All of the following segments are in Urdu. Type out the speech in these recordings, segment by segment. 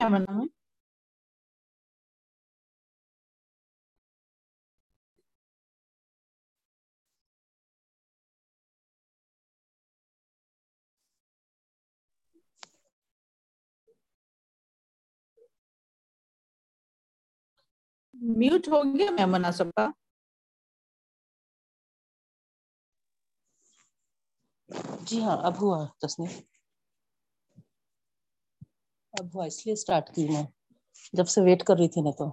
میمنا میں میوٹ ہو گیا میمنا سب کا جی ہاں اب ہوا تصنیف اب اس لیے اسٹارٹ کی میں۔ جب سے ویٹ کر رہی تھی نا تو۔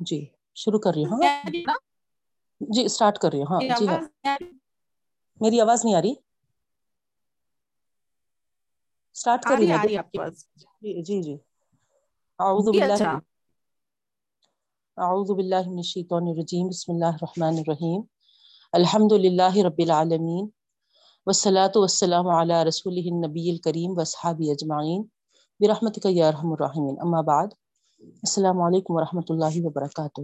جی شروع کر رہی ہوں۔ ہاں؟ جی اسٹارٹ کر رہی ہوں۔ ہاں جی ہاں۔ میری آواز نہیں آ رہی؟ اسٹارٹ کر رہی پاس جی جی جی۔ اعوذ جی باللہ۔ اچھا۔ اعوذ باللہ من الشیطان الرجیم۔ بسم اللہ الرحمن الرحیم۔ الحمد للہ رب العالمین۔ والصلاة والسلام علی رسولہ النبی الکریم واصحابہ اجمعین برحمتک یا ارحم الراحمین اما بعد، السلام علیکم ورحمۃ اللہ وبرکاتہ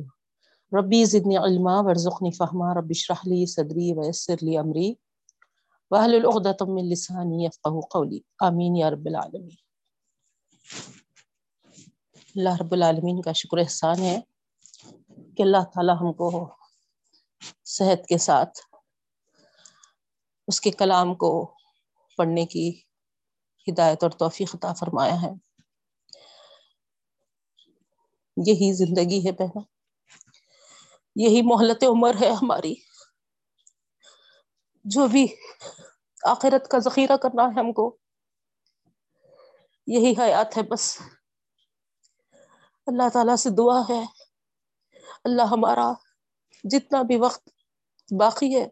ربی زدنی علما ورزقنی فہما رب اشرح لي صدری ویسر لی امری واحلل عقدۃ من لسانی یفقهوا قولی آمین یا رب العالمین اللہ رب العالمین کا شکر احسان ہے کہ اللہ تعالی ہم کو صحت کے ساتھ اس کے کلام کو پڑھنے کی ہدایت اور توفیق عطا فرمایا ہے۔ یہی زندگی ہے بہنوں۔ یہی مہلت عمر ہے ہماری۔ جو بھی آخرت کا ذخیرہ کرنا ہے ہم کو، یہی حیات ہے بس۔ اللہ تعالی سے دعا ہے۔ اللہ ہمارا جتنا بھی وقت باقی ہے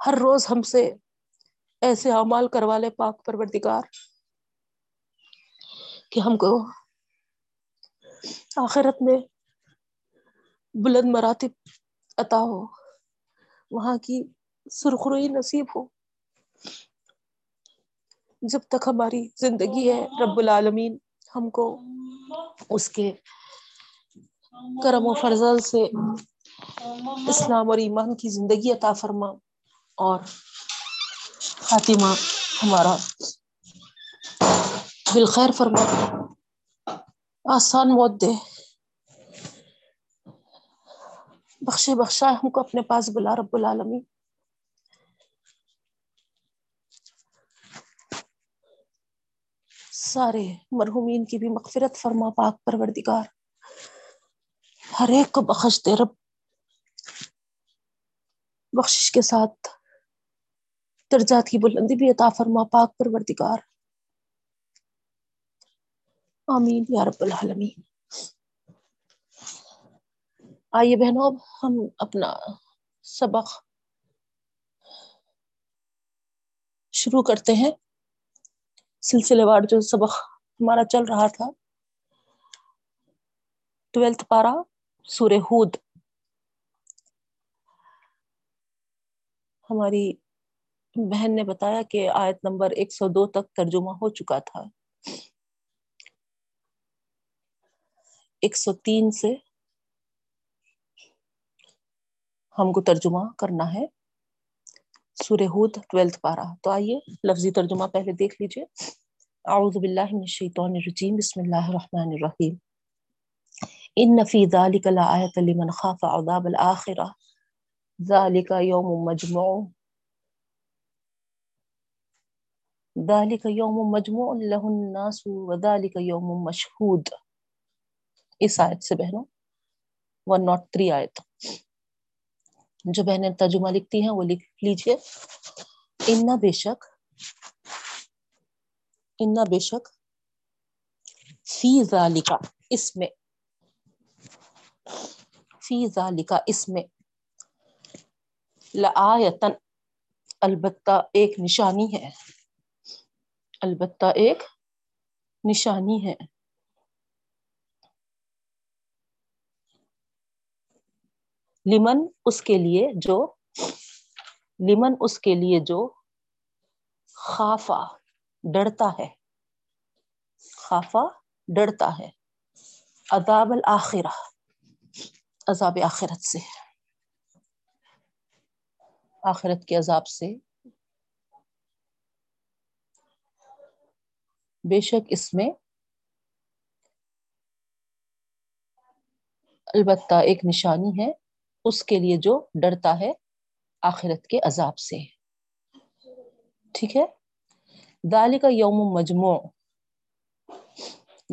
ہر روز ہم سے ایسے اعمال کروا لے پاک پروردگار کہ ہم کو آخرت میں بلند مراتب عطا ہو، وہاں کی سرخروئی نصیب ہو۔ جب تک ہماری زندگی ہے رب العالمین، ہم کو اس کے کرم و فرضل سے اسلام اور ایمان کی زندگی عطا فرما۔ اور خاتمہ ہمارا۔ بالخیر فرما۔ آسان موت دے۔ بخشے بخشائے ہم کو اپنے پاس بلا رب العالمین۔ سارے مرحومین کی بھی مغفرت فرما، پاک پروردگار۔ ہر ایک کو بخش دے رب۔ بخشش کے ساتھ درجات کی بلندی بھی عطا فرما، پاک پروردگار۔ آمین یا رب العالمین۔ آئیے بہنوں، اب ہم اپنا سبق شروع کرتے ہیں۔ سلسلے وار جو سبق ہمارا چل رہا تھا، ٹویلتھ پارا سورہ ہود۔ ہماری بہن نے بتایا کہ آیت نمبر ایک سو دو تک ترجمہ ہو چکا تھا۔ ایک سو تین سے ہم کو ترجمہ کرنا ہے۔ سورہ ہود ٹویلتھ پارا تو آئیے لفظی ترجمہ پہلے دیکھ لیجیے اعوذ باللہ من الشیطان الرجیم۔ بسم اللہ الرحمن الرحیم۔ ان فی ذلک لآیۃ لمن خاف عذاب الآخرہ ذلک یوم مجموع۔ ذلك يوم مجموع له الناس وذلك يوم مشهود. اس آیت سے بہنوں ون ناٹ تھری آیت. جو بہنیں ترجمہ لکھتی ہیں وہ لکھ لیجیے ان بے شک ان بے شک، فی ذالک اس میں، فی ذالک اس میں، لآیتن، البتہ ایک نشانی ہے۔ البتہ ایک نشانی ہے۔ لمن اس کے لیے جو لمن اس کے لیے جو خافا ڈرتا ہے۔ خافا ڈرتا ہے۔ عذاب الآخرہ عذاب آخرت سے۔ آخرت کے عذاب سے بے شک اس میں البتہ ایک نشانی ہے، اس کے لیے جو ڈرتا ہے آخرت کے عذاب سے۔ ٹھیک ہے؟ دالی کا یوم مجموع۔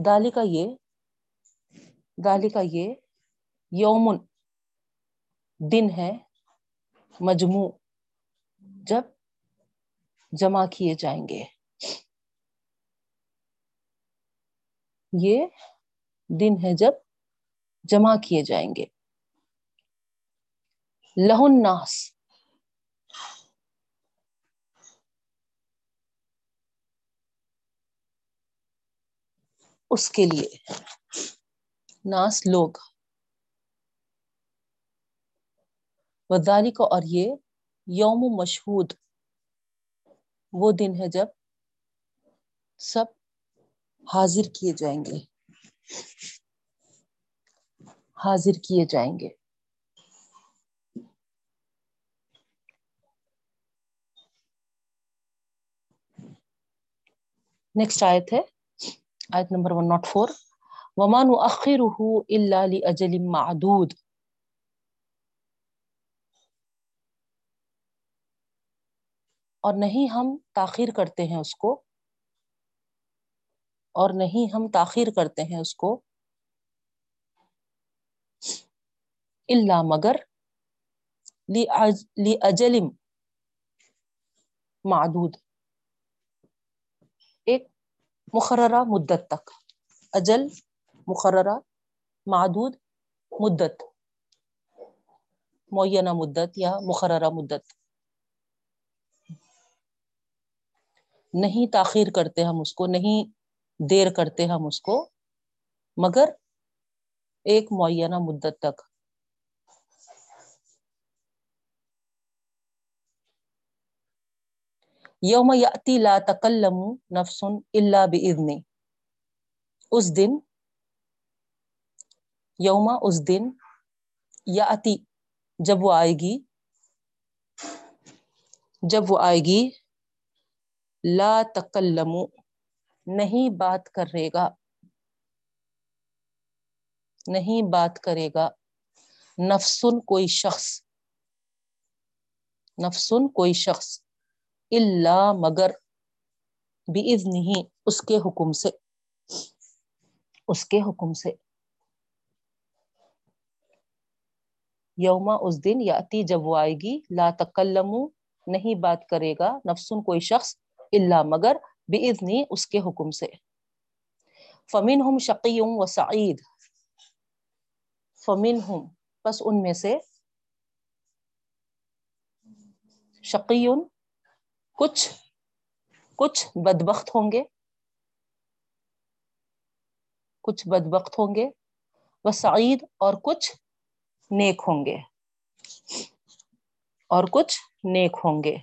دالی کا یہ دالی کا یہ یوم دن ہے، مجموع، جب جمع کیے جائیں گے۔ یہ دن ہے جب جمع کیے جائیں گے۔ لہن ناس اس کے لیے۔ ناس لوگ۔ وداری کو اور یہ یوم مشہود۔ وہ دن ہے جب سب حاضر کیے جائیں گے۔ حاضر کیے جائیں گے۔ نیکسٹ آیت ہے۔ آیت نمبر ون ناٹ فور ومان اخر اللہ معدود۔ اور نہیں ہم تاخیر کرتے ہیں اس کو۔ اور نہیں ہم تاخیر کرتے ہیں اس کو اللہ مگر لی اجلم معدود، ایک مقررہ مدت تک، اجل، مقررہ، معدود، مدت، معینہ مدت یا مقررہ مدت۔ نہیں تاخیر کرتے ہم اس کو، نہیں دیر کرتے ہم اس کو، مگر ایک معینہ مدت تک۔ یوم یاتی لا تکلم نفس الا باذن اس دن، یوم اس دن یاتی جب وہ آئے گی، جب وہ آئے گی، لا تکلم نہیں بات کرے گا۔ نہیں بات کرے گا۔ نفسن کوئی شخص۔ نفسن کوئی شخص۔ اللہ مگر بز نہیں اس کے حکم سے۔ اس کے حکم سے۔ یوما اس دن یا اتی جب وہ آئے گی۔ لا تکلم نہیں بات کرے گا۔ نفسن کوئی شخص۔ اللہ مگر بزنی اس کے حکم سے۔ فمن ہم شقیوں و سعید فمن ہم بس ان میں سے شقیون کچھ کچھ بدبخت ہوں گے۔ کچھ بدبخت ہوں گے۔ وہ سعید اور کچھ نیک ہوں گے۔ اور کچھ نیک ہوں گے۔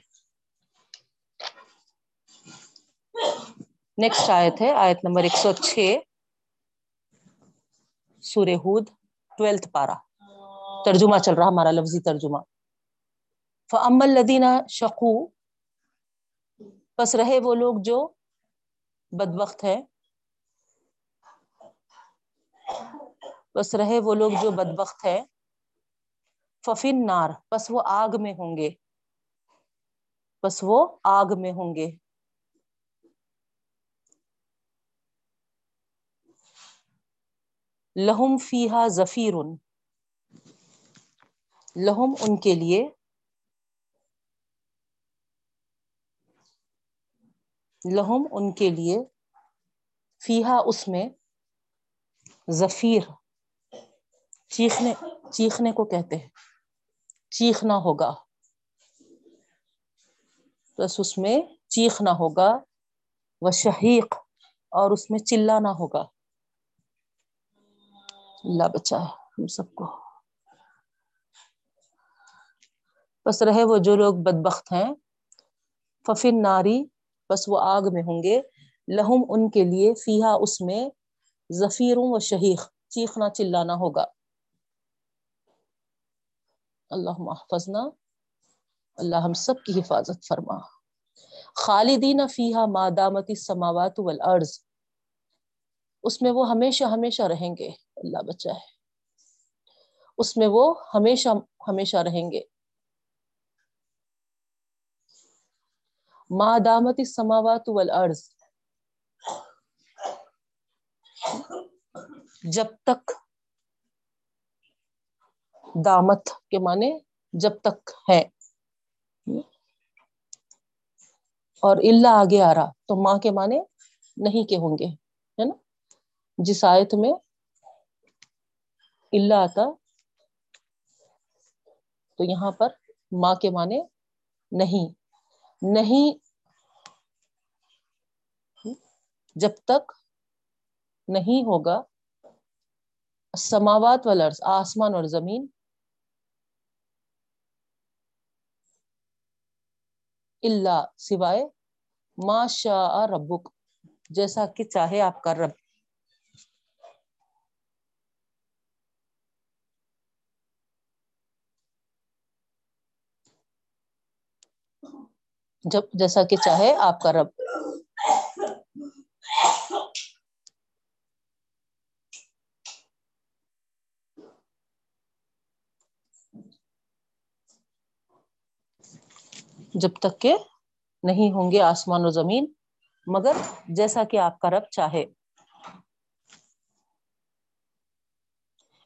نیکسٹ آیت ہے آیت نمبر ایک سو چھ سورہ ہود ٹویلتھ پارا ترجمہ چل رہا ہمارا لفظی ترجمہ فَأَمَّا الَّذِينَ شَقُوا پس رہے وہ لوگ جو بدبخت ہیں پس رہے وہ لوگ جو بدبخت ہے ففن نار پس وہ آگ میں ہوں گے پس وہ آگ میں ہوں گے لہم فیحا ظفیر لہم ان کے لیے۔ لہم ان کے لیے۔ فیحا اس میں۔ ظفیر چیخنے چیخنے کو کہتے ہیں۔ چیخنا ہوگا۔ بس اس میں چیخنا ہوگا۔ وہ شہیق۔ اور اس میں چلانا ہوگا۔ اللہ بچا ہم سب کو۔ بس رہے وہ جو لوگ بدبخت ہیں۔ ففن ناری بس وہ آگ میں ہوں گے۔ لہم ان کے لیے فیحا اس میں۔ ظفیروں و شہیق چیخنا چلانا ہوگا۔ اللہ محفظنا اللہ ہم سب کی حفاظت فرما۔ خالدین فیحا مادامتی سماوات والارض۔ اس میں وہ ہمیشہ ہمیشہ رہیں گے۔ اللہ بچا ہے اس میں وہ ہمیشہ ہمیشہ رہیں گے۔ دامت سماوات والارض جب تک دامت کے معنی جب تک ہے۔ اور اللہ آگے آ رہا، تو ماں کے معنی نہیں کے ہوں گے، ہے نا؟ جس آیت میں اللہ آتا تو یہاں پر ماں کے معنی نہیں۔ نہیں جب تک نہیں ہوگا، سماوات والارض، آسمان اور زمین۔ اللہ سوائے ما شاء ربک، جیسا کہ چاہے آپ کا رب۔ جب جیسا کہ چاہے آپ کا رب۔ جب تک کہ نہیں ہوں گے آسمان و زمین، مگر جیسا کہ آپ کا رب چاہے۔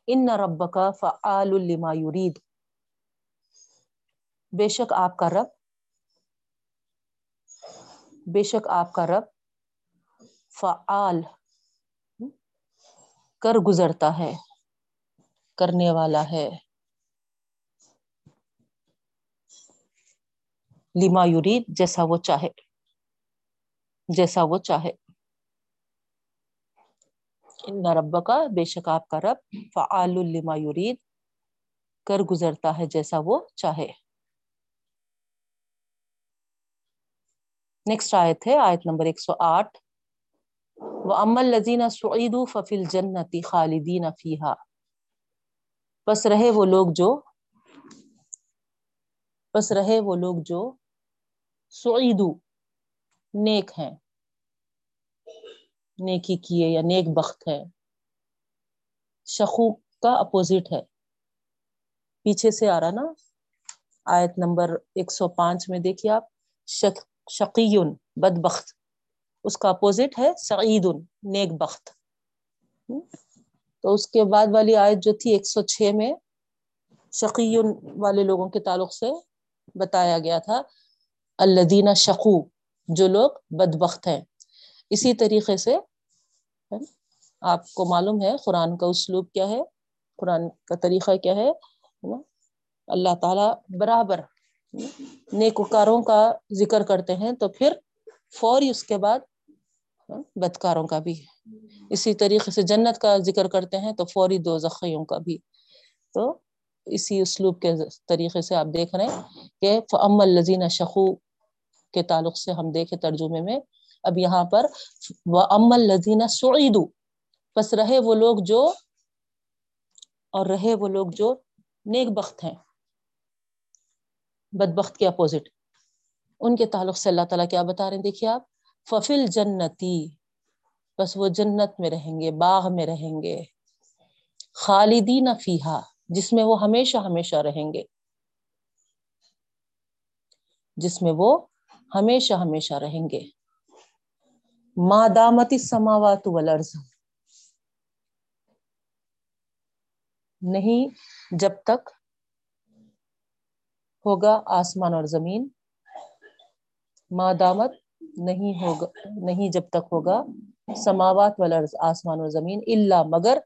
ان نہ رب کا فعال الما یرید۔ بے شک آپ کا رب بے شک آپ کا رب فعال کر گزرتا ہے، کرنے والا ہے۔ لما یورید جیسا وہ چاہے، جیسا وہ چاہے۔ ان رب کا بے شک آپ کا رب فعال لما یورید کر گزرتا ہے جیسا وہ چاہے۔ نیکسٹ آیت ہے آیت نمبر ایک سو آٹھ وہ امل لذین سعید ففل جنتی خالدین فیحا بس رہے وہ لوگ جو بس رہے وہ لوگ جو سعیدو نیک ہیں. نیکی کیے یا نیک بخت ہے شخو کا اپوزٹ ہے. پیچھے سے آ رہا نا، آیت نمبر ایک سو پانچ میں دیکھیے آپ. شک شقیون بد بخت اس کا اپوزٹ ہے سعید نیک بخت۔ تو اس کے بعد والی آیت جو تھی ایک سو چھ میں شقیون والے لوگوں کے تعلق سے بتایا گیا تھا الدینہ شقو، جو لوگ بد بخت ہیں۔ اسی طریقے سے آپ کو معلوم ہے، قرآن کا اسلوب کیا ہے، قرآن کا طریقہ کیا ہے۔ اللہ تعالی برابر نیکوکاروں کا ذکر کرتے ہیں تو پھر فوری اس کے بعد ہاں، بدکاروں کا بھی اسی طریقے سے جنت کا ذکر کرتے ہیں تو فوری دو زخیوں کا بھی۔ تو اسی اسلوب کے طریقے سے آپ دیکھ رہے ہیں کہ ام الزین شخو کے تعلق سے ہم دیکھیں ترجمے میں، اب یہاں پر وہ ام الزین سعیدو بس رہے وہ لوگ جو، اور رہے وہ لوگ جو نیک بخت ہیں۔ بد بخت کے اپوزٹ ان کے تعلق سے اللہ تعالیٰ کیا بتا رہے ہیں؟ دیکھیے آپ ففل جنتی بس وہ جنت میں رہیں گے، باغ میں رہیں گے، خالدین فیحا جس میں وہ ہمیشہ ہمیشہ رہیں گے، جس میں وہ ہمیشہ ہمیشہ رہیں گے۔ مادامتی سماوات ولرز نہیں، جب تک ہوگا آسمان اور زمین۔ مادامت نہیں ہوگا، نہیں جب تک ہوگا۔ سماوات ولرز آسمان اور زمین۔ اللہ مگر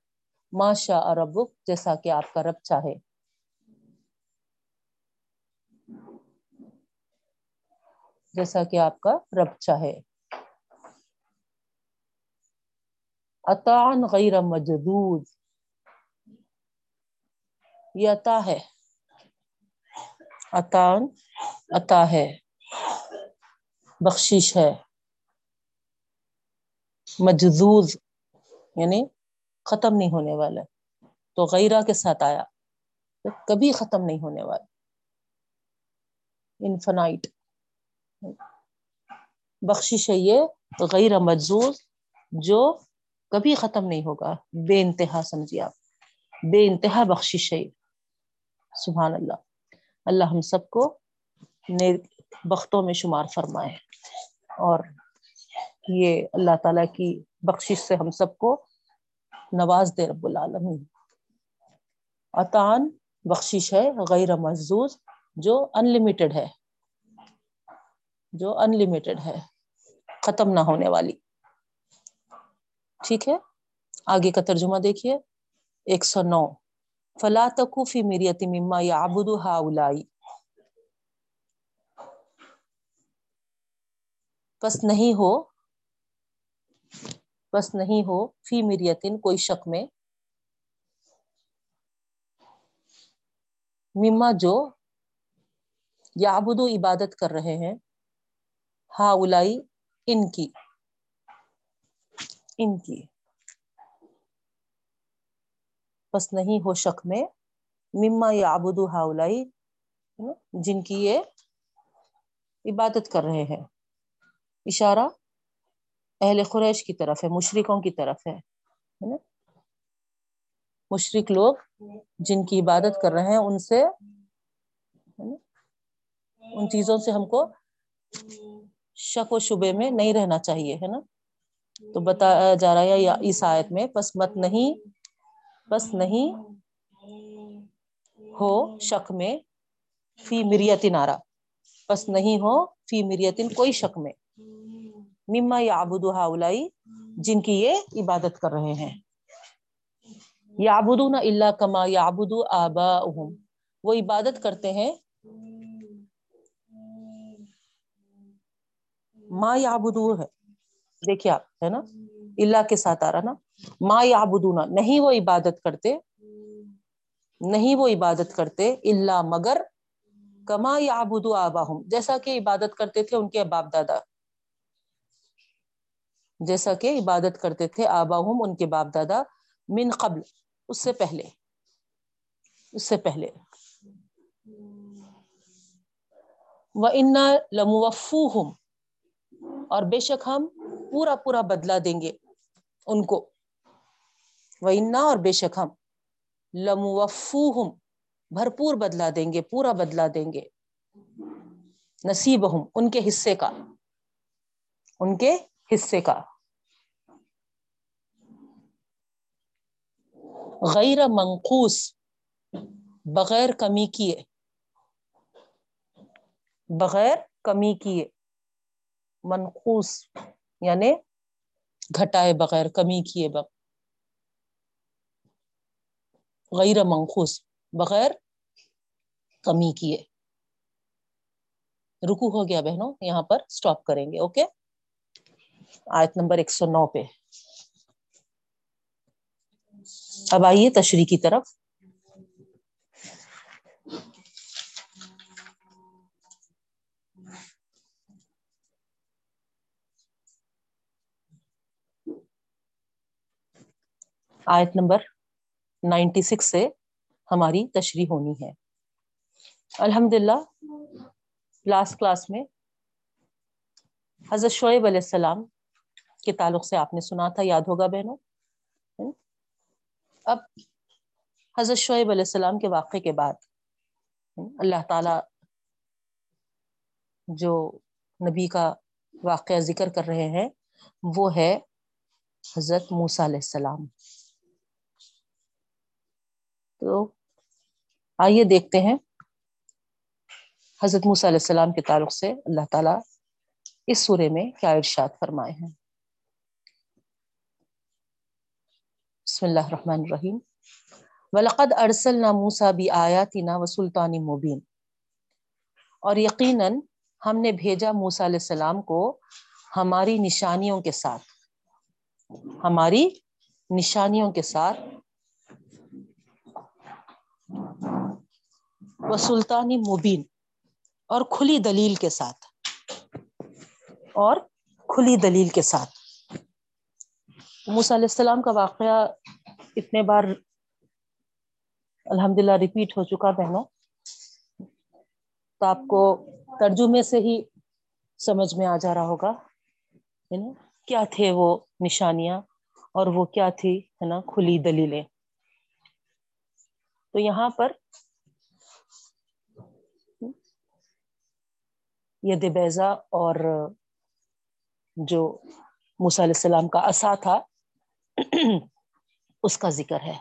ماشا اور ربک، جیسا کہ آپ کا رب چاہے۔ جیسا کہ آپ کا رب چاہے۔ اطان غیر مجدود یہ عطا ہے۔ اطان عطا ہے، بخشش ہے مجدود یعنی ختم نہیں ہونے والا۔ تو غیرہ کے ساتھ آیا، تو کبھی ختم نہیں ہونے والا۔ انفنائٹ۔ بخشش ہے یہ غیر مجزوز جو کبھی ختم نہیں ہوگا۔ بے انتہا سمجھیے آپ۔ بے انتہا بخشش ہے سبحان اللہ۔ اللہ ہم سب کو بختوں میں شمار فرمائے۔ اور یہ اللہ تعالی کی بخشش سے ہم سب کو نواز دے رب العالمین۔ عطان بخشش ہے غیر محضوظ جو ان لمیٹڈ ہے۔ جو ان لمیٹڈ ہے۔ ختم نہ ہونے والی۔ ٹھیک ہے؟ آگے کا ترجمہ دیکھیے۔ ایک سو نو۔ فلا تکوفی میری مما یا آبد ہا پس نہیں ہو، بس نہیں ہو فی مریتن کوئی شک میں۔ مما جو یا عبادت کر رہے ہیں ہا الائی ان کی۔ ان کی۔ بس نہیں ہو شک میں، مما یا ابدو ہا الائی جن کی یہ عبادت کر رہے ہیں۔ اشارہ اہل قریش کی طرف ہے مشرقوں کی طرف ہے مشرق لوگ جن کی عبادت کر رہے ہیں، ان سے ان چیزوں سے ہم کو شک و شبے میں نہیں رہنا چاہیے، ہے نا؟ تو بتایا جا رہا ہے یا اس آیت میں، پس مت نہیں بس نہیں ہو شک میں فی مریتی نارا۔ بس نہیں ہو فی مریتن کوئی شک میں۔ مما یا آبود الائی جن کی یہ عبادت کر رہے ہیں۔ یا آبود نہ اللہ کما یا آبود آبا وہ عبادت کرتے ہیں۔ ماں یا آبدو ہے۔ دیکھیے آپ، ہے نا؟ اللہ کے ساتھ آ رہا نا۔ ماں یا نہیں وہ عبادت کرتے۔ نہیں وہ عبادت کرتے اللہ مگر کما یا آبدو جیسا کہ عبادت کرتے تھے ان کے باپ دادا۔ جیسا کہ عبادت کرتے تھے آبا ان کے باپ دادا من قبل، اس سے پہلے۔ اس سے پہلے۔ وہ ان لموفو اور بے شک ہم پورا پورا بدلا دیں گے۔ ان کو۔ وہ اور بے شک ہم لموفو ہم بھرپور بدلا دیں گے، پورا بدلا دیں گے۔ نصیب ہوں ان کے حصے کا۔ ان کے حصے کا۔ غیر منقوس بغیر کمی کیے۔ بغیر کمی کیے۔ منقوس یعنی گھٹائے بغیر، کمی کیے بغیر غیر منقوس بغیر کمی کیے۔ رکو ہو گیا بہنوں، یہاں پر سٹاپ کریں گے اوکے آیت نمبر ایک سو نو پہ۔ اب آئیے تشریح کی طرف۔ آیت نمبر نائنٹی سکس سے ہماری تشریح ہونی ہے۔ الحمد للہ لاسٹ کلاس میں حضرت شعیب علیہ السلام کے تعلق سے آپ نے سنا تھا، یاد ہوگا بہنوں؟ اب حضرت شعیب علیہ السلام کے واقعے کے بعد اللہ تعالی جو نبی کا واقعہ ذکر کر رہے ہیں، وہ ہے حضرت موسیٰ علیہ السلام۔ تو آئیے دیکھتے ہیں۔ حضرت موسیٰ علیہ السلام کے تعلق سے اللہ تعالیٰ اس سورے میں کیا ارشاد فرمائے ہیں۔ بسم اللہ الرحمن الرحیم۔ ولقد ارسلنا موسیٰ بی آیاتنا و سلطان مبین اور یقیناً ہم نے بھیجا موسیٰ علیہ السلام کو ہماری نشانیوں کے ساتھ۔ ہماری نشانیوں کے ساتھ و سلطانی مبین اور کھلی دلیل کے ساتھ۔ اور کھلی دلیل کے ساتھ۔ موسیٰ علیہ السلام کا واقعہ اتنے بار الحمد للہ ریپیٹ ہو چکا بہنوں۔ تو آپ کو ترجمے سے ہی سمجھ میں آ جا رہا ہوگا۔ ہے نا؟ کیا تھے وہ نشانیاں اور وہ کیا تھی، ہے نا، کھلی دلیلیں۔ تو یہاں پر یہ دبیزا اور جو موسیٰ علیہ السلام کا عصا تھا، اس کا ذکر ہے۔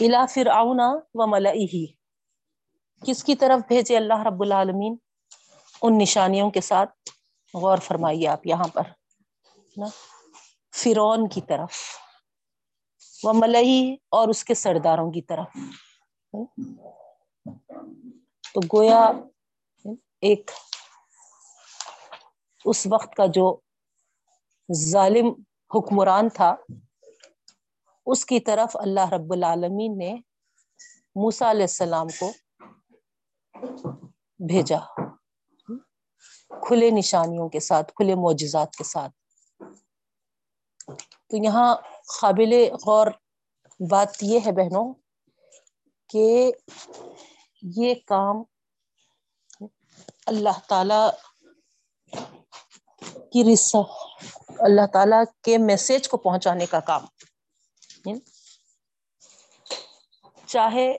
الا فرعون و ملئی کس کی طرف بھیجے اللہ رب العالمین؟ ان نشانیوں کے ساتھ۔ غور فرمائیے آپ یہاں پر۔ فرون فرعون کی طرف۔ وہ ملئی اور اس کے سرداروں کی طرف۔ تو گویا ایک اس وقت کا جو ظالم حکمران تھا، اس کی طرف اللہ رب العالمین نے موسا علیہ السلام کو بھیجا۔ کھلے نشانیوں کے ساتھ، کھلے معجزات کے ساتھ۔ تو یہاں قابل غور بات یہ ہے بہنوں کہ یہ کام اللہ تعالی کی رسا، اللہ تعالی کے میسج کو پہنچانے کا کام۔ چاہے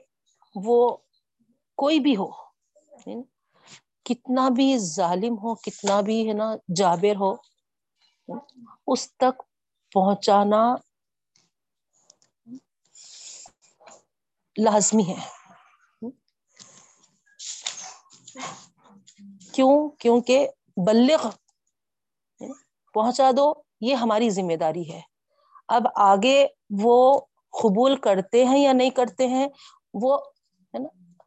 وہ کوئی بھی ہو کتنا بھی ظالم ہو، کتنا بھی ہے نا جابر ہو اس تک پہنچانا لازمی ہے کیوں؟ کیونکہ بلغ پہنچا دو، یہ ہماری ذمہ داری ہے۔ اب آگے وہ قبول کرتے ہیں یا نہیں کرتے ہیں، وہ ہے نا،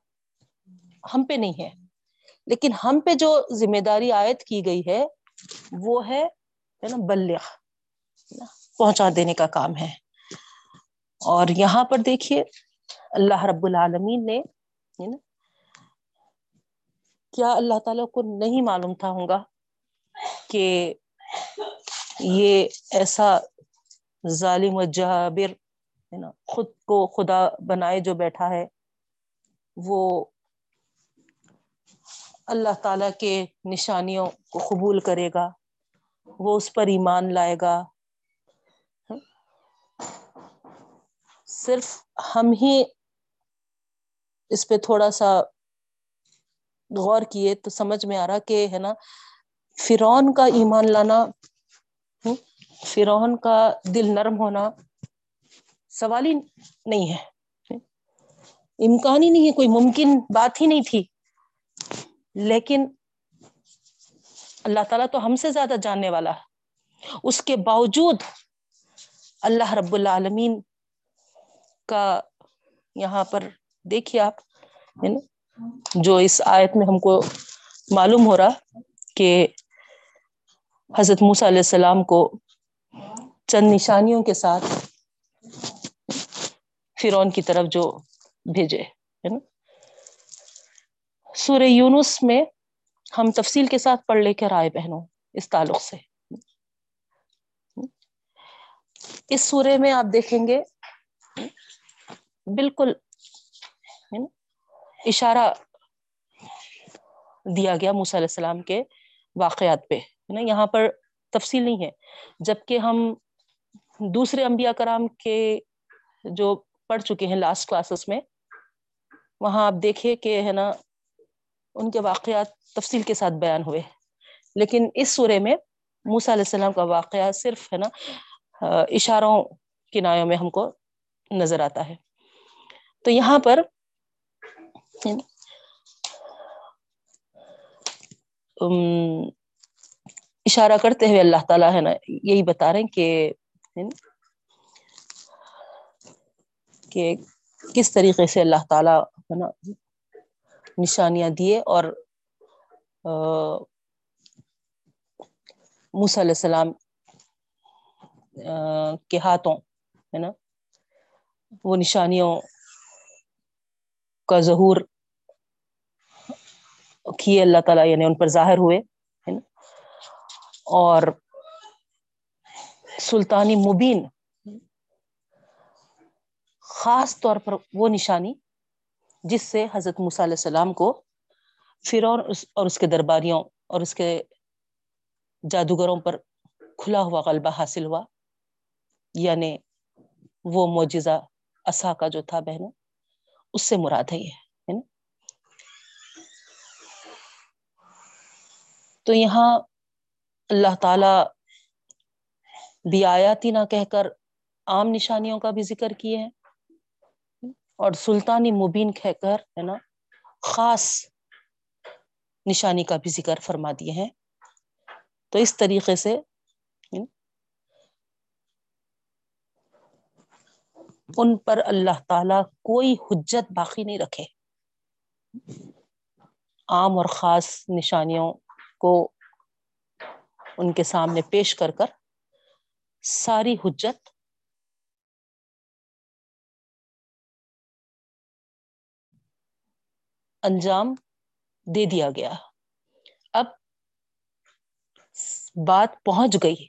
ہم پہ نہیں ہے۔ لیکن ہم پہ جو ذمہ داری عائد کی گئی ہے، وہ ہے نا، بلغ پہنچا دینے کا کام ہے۔ اور یہاں پر دیکھیے اللہ رب العالمین نے کیا اللہ تعالیٰ کو نہیں معلوم تھا ہوں گا کہ یہ ایسا ظالم و جابر ہے نا، خود کو خدا بنائے جو بیٹھا ہے، وہ اللہ تعالی کے نشانیوں کو قبول کرے گا، وہ اس پر ایمان لائے گا۔ صرف ہم ہی اس پہ تھوڑا سا غور کیے تو سمجھ میں آ رہا کہ ہے نا فرون کا ایمان لانا فرون کا دل نرم ہونا سوال ہی نہیں ہے۔ امکان ہی نہیں ہے، کوئی ممکن بات ہی نہیں تھی۔ لیکن اللہ تعالیٰ تو ہم سے زیادہ جاننے والا ہے۔ اس کے باوجود اللہ رب العالمین کا یہاں پر دیکھیے آپ جو اس آیت میں ہم کو معلوم ہو رہا کہ حضرت موسیٰ علیہ السلام کو چند نشانیوں کے ساتھ فرون کی طرف جو بھیجے، ہے نا؟ سورہ یونس میں ہم تفصیل کے ساتھ پڑھ لے کر آئے بہنوں، اس تعلق سے۔ اس سورے میں آپ دیکھیں گے، بالکل اشارہ دیا گیا موسیٰ علیہ السلام کے واقعات پہ۔ نا، یہاں پر تفصیل نہیں ہے۔ جبکہ ہم دوسرے انبیاء کرام کے جو پڑھ چکے ہیں لاسٹ کلاسز میں، وہاں آپ دیکھے کہ ہے نا، ان کے واقعات تفصیل کے ساتھ بیان ہوئے۔ لیکن اس سورے میں موسیٰ علیہ السلام کا واقعہ صرف ہے نا اشاروں کنایوں میں ہم کو نظر آتا ہے۔ تو یہاں پر اشارہ کرتے ہوئے اللہ تعالیٰ ہے نا یہی بتا رہے ہیں کہ کہ کس طریقے سے اللہ تعالیٰ ہے نا نشانیاں دیے اور موسیٰ علیہ السلام کے ہاتھوں ہے نا وہ نشانیوں کا ظہور کیے اللہ تعالیٰ یعنی ان پر ظاہر ہوئے، ہے نا؟ اور سلطانی مبین خاص طور پر وہ نشانی جس سے حضرت موسیٰ علیہ السلام کو فرعون اور اس کے درباریوں اور اس کے جادوگروں پر کھلا ہوا غلبہ حاصل ہوا یعنی وہ معجزہ عصا کا جو تھا بہنوں اس سے مراد ہے یہ، ہے تو یہاں اللہ تعالی بھی آیاتی نہ کہہ کر عام نشانیوں کا بھی ذکر کیے ہیں۔ اور سلطانی مبین کہہ کر، ہے نا، خاص نشانی کا بھی ذکر فرما دیے ہیں۔ تو اس طریقے سے ان پر اللہ تعالی کوئی حجت باقی نہیں رکھے۔ عام اور خاص نشانیوں کو ان کے سامنے پیش کر کر ساری حجت انجام دے دیا گیا۔ اب بات پہنچ گئی۔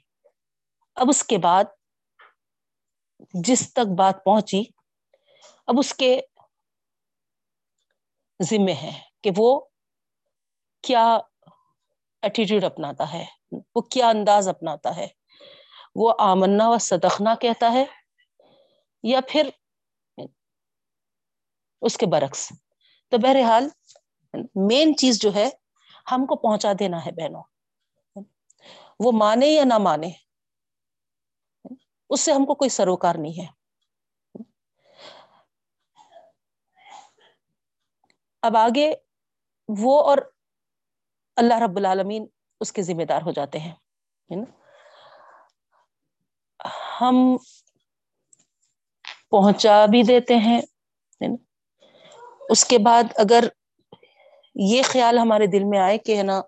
اب اس کے بعد جس تک بات پہنچی، اب اس کے ذمے ہے کہ وہ کیا ایٹیٹیوڈ اپناتا ہے، وہ کیا انداز اپناتا ہے۔ وہ آمنا و صدخنا کہتا ہے یا پھر اس کے برعکس۔ تو بہرحال مین چیز جو ہے، ہم کو پہنچا دینا ہے بہنوں۔ وہ مانے یا نہ مانے اس سے ہم کو کوئی سروکار نہیں ہے۔ اب آگے وہ اور اللہ رب العالمین اس کے ذمہ دار ہو جاتے ہیں ہم پہنچا بھی دیتے ہیں اس کے بعد اگر یہ خیال ہمارے دل میں آئے کہ ہے نا،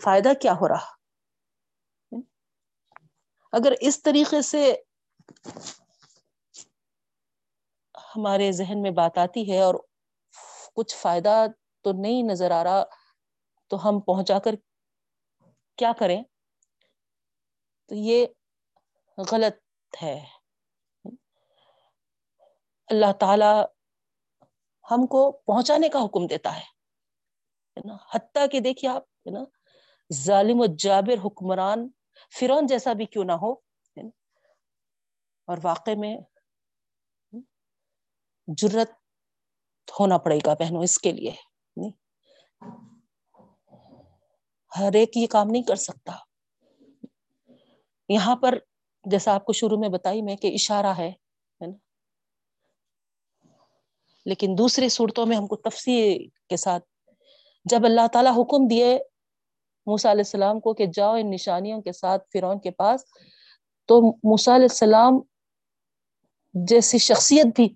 فائدہ کیا ہو رہا؟ اگر اس طریقے سے ہمارے ذہن میں بات آتی ہے اور کچھ فائدہ تو نہیں نظر آ رہا، تو ہم پہنچا کر کیا کریں؟ تو یہ غلط ہے۔ اللہ تعالی ہم کو پہنچانے کا حکم دیتا ہے نا؟ حتیٰ کہ دیکھیے آپ، ہے نا؟ ظالم و جابر حکمران فرون جیسا بھی کیوں نہ ہو اور واقع میں جرت ہونا پڑے گا بہنوں اس کے لیے۔ ہر ایک یہ کام نہیں کر سکتا۔ یہاں پر جیسا آپ کو شروع میں بتائی میں کہ اشارہ ہے نا؟ لیکن دوسری صورتوں میں ہم کو تفصیل کے ساتھ جب اللہ تعالی حکم دیے موسا علیہ السلام کو کہ جاؤ ان نشانیوں کے ساتھ فرعون کے پاس، تو موسا علیہ السلام جیسی شخصیت بھی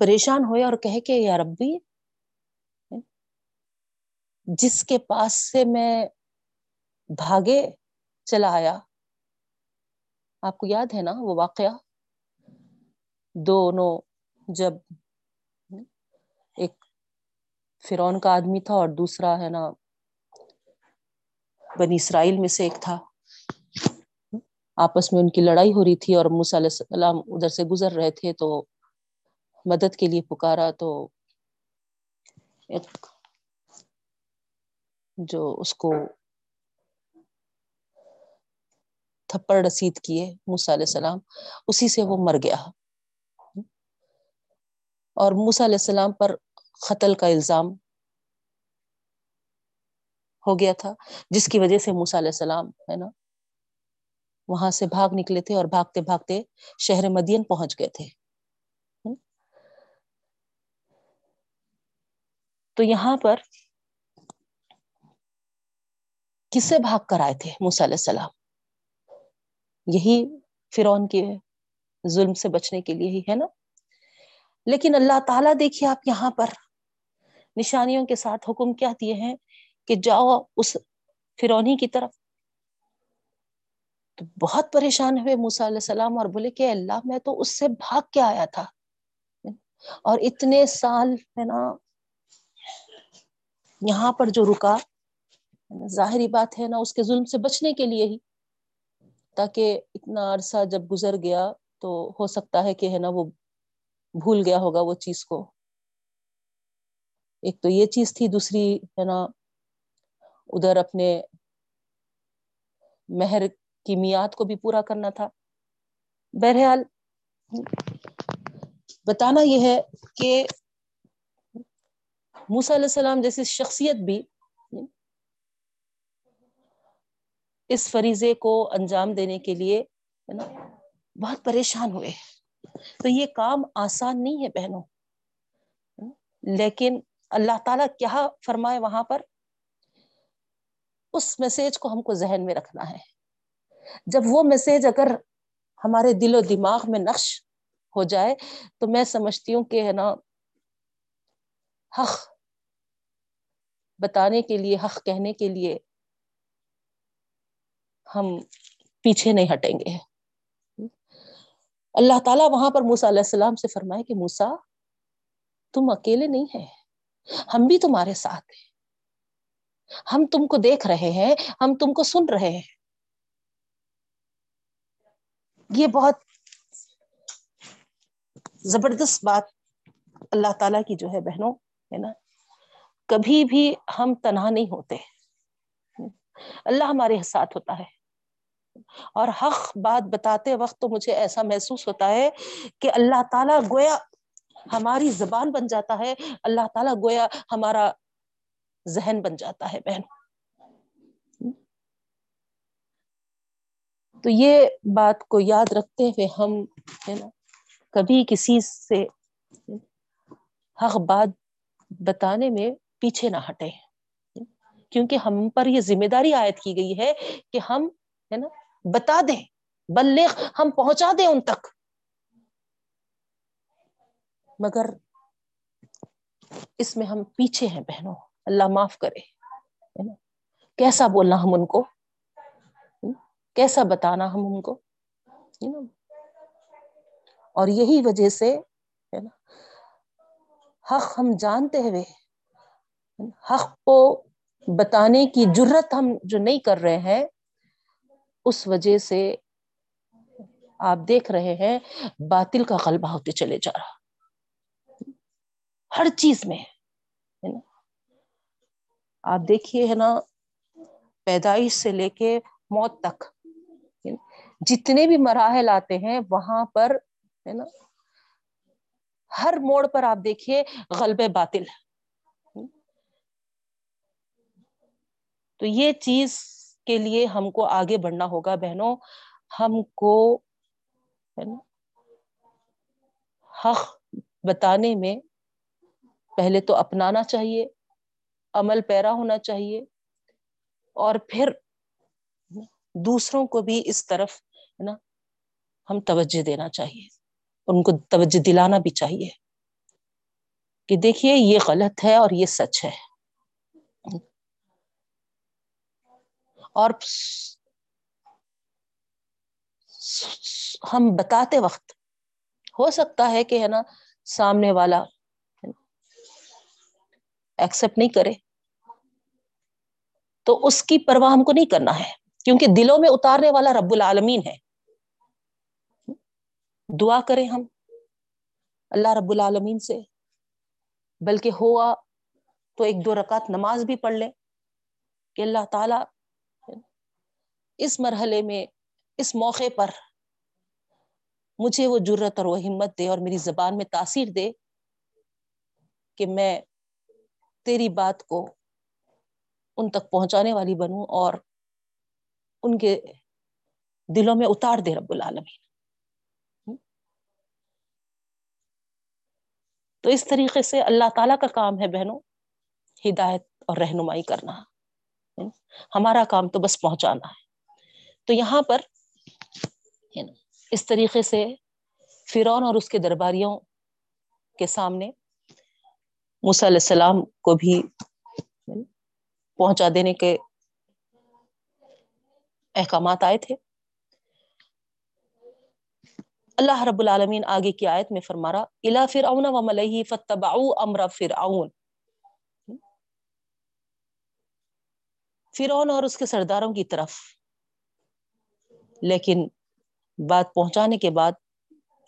پریشان ہوئے اور کہے کہ یا ربی، جس کے پاس سے میں بھاگے چلا آیا، آپ کو یاد ہے نا وہ واقعہ؟ دونوں جب ایک فرون کا آدمی تھا اور دوسرا ہے نا بنی اسرائیل میں سے ایک تھا۔ آپس میں ان کی لڑائی ہو رہی تھی اور موسی علیہ السلام ادھر سے گزر رہے تھے تو مدد کے لیے پکارا تو ایک جو اس کو تھپڑ رسید کیے موسی علیہ السلام، اسی سے وہ مر گیا۔ اور موسی علیہ السلام پر قتل کا الزام ہو گیا تھا، جس کی وجہ سے موسی علیہ السلام، ہے نا وہاں سے بھاگ نکلے تھے اور بھاگتے بھاگتے شہر مدین پہنچ گئے تھے۔ تو یہاں پر کسے بھاگ کر آئے تھے موسی علیہ السلام؟ یہی فرعون کے ظلم سے بچنے کے لیے ہی ہے نا؟ لیکن اللہ تعالیٰ دیکھیے آپ یہاں پر نشانیوں کے ساتھ حکم کیا دیے ہیں کہ جاؤ اس فرونی کی طرف۔ تو بہت پریشان ہوئے موسیٰ علیہ السلام اور بولے کہ اللہ میں تو اس سے بھاگ کے آیا تھا۔ اور اتنے سال ہے نا، یہاں پر جو رکا، ظاہری بات ہے نا، اس کے ظلم سے بچنے کے لیے ہی۔ تاکہ اتنا عرصہ جب گزر گیا تو ہو سکتا ہے کہ ہے نا، وہ بھول گیا ہوگا وہ چیز کو۔ ایک تو یہ چیز تھی، دوسری ہے نا، ادھر اپنے مہر کی میاد کو بھی پورا کرنا تھا۔ بہرحال، بتانا یہ ہے کہ موسی علیہ السلام جیسی شخصیت بھی اس فریضے کو انجام دینے کے لیے نا، بہت پریشان ہوئے۔ تو یہ کام آسان نہیں ہے بہنوں۔ لیکن اللہ تعالیٰ کیا فرمائے وہاں پر؟ اس میسج کو ہم کو ذہن میں رکھنا ہے۔ جب وہ میسج اگر ہمارے دل و دماغ میں نقش ہو جائے، تو میں سمجھتی ہوں کہ ہے نا، حق بتانے کے لیے، حق کہنے کے لیے ہم پیچھے نہیں ہٹیں گے۔ اللہ تعالیٰ وہاں پر موسا علیہ السلام سے فرمائے کہ موسا تم اکیلے نہیں ہیں، ہم بھی تمہارے ساتھ ہیں۔ ہم تم کو دیکھ رہے ہیں، ہم تم کو سن رہے ہیں۔ یہ بہت زبردست بات اللہ تعالی کی جو ہے بہنوں، ہے نا؟ کبھی بھی ہم تنہا نہیں ہوتے۔ اللہ ہمارے ساتھ ہوتا ہے۔ اور حق بات بتاتے وقت تو مجھے ایسا محسوس ہوتا ہے کہ اللہ تعالیٰ گویا ہماری زبان بن جاتا ہے۔ اللہ تعالیٰ گویا ہمارا ذہن بن جاتا ہے بہن تو یہ بات کو یاد رکھتے ہوئے ہم ہے نا، کبھی کسی سے حق بات بتانے میں پیچھے نہ ہٹے۔ کیونکہ ہم پر یہ ذمہ داری عائد کی گئی ہے کہ ہم ہے نا، بتا دیں، بلغ، ہم پہنچا دیں ان تک۔ مگر اس میں ہم پیچھے ہیں بہنوں، اللہ معاف کرے۔ کیسا بولنا ہم ان کو؟ کیسا بتانا ہم ان کو؟ اور یہی وجہ سے حق ہم جانتے ہوئے حق کو بتانے کی جرت ہم جو نہیں کر رہے ہیں، اس وجہ سے آپ دیکھ رہے ہیں، باطل کا غلبہ ہوتے چلے جا رہا۔ ہر چیز میں، ہے نا۔ آپ دیکھیے، ہے نا، پیدائش سے لے کے موت تک جتنے بھی مراحل آتے ہیں، وہاں پر، ہے نا، ہر موڑ پر آپ دیکھیے غلب باطل۔ تو یہ چیز کے لیے ہم کو آگے بڑھنا ہوگا بہنوں۔ ہم کو، ہے نا، حق بتانے میں پہلے تو اپنانا چاہیے، عمل پیرا ہونا چاہیے اور پھر دوسروں کو بھی اس طرف ہے نا، ہم توجہ دینا چاہیے ان کو توجہ دلانا بھی چاہیے کہ دیکھیے یہ غلط ہے اور یہ سچ ہے۔ اور ہم بتاتے وقت ہو سکتا ہے کہ ہے نا، سامنے والا ایکسپٹ نہیں کرے۔ تو اس کی پرواہ ہم کو نہیں کرنا ہے، کیونکہ دلوں میں اتارنے والا رب العالمین ہے۔ دعا کریں ہم اللہ رب العالمین سے، بلکہ ہوا تو ایک دو رکعت نماز بھی پڑھ لیں کہ اللہ تعالی اس مرحلے میں، اس موقع پر مجھے وہ جرت اور وہ ہمت دے اور میری زبان میں تاثیر دے کہ میں تیری بات کو ان تک پہنچانے والی بنوں اور ان کے دلوں میں اتار دے رب العالمین۔ تو اس طریقے سے اللہ تعالی کا کام ہے بہنوں، ہدایت اور رہنمائی کرنا۔ ہمارا کام تو بس پہنچانا ہے۔ تو یہاں پر اس طریقے سے فرون اور اس کے درباریوں کے سامنے علیہ السلام کو بھی پہنچا دینے کے احکامات آئے تھے۔ اللہ رب العالمین آگے کی آیت میں فرما رہا الا فرعون و ملئی فتبعوا امر فرعون. فرعون اور اس کے سرداروں کی طرف۔ لیکن بات پہنچانے کے بعد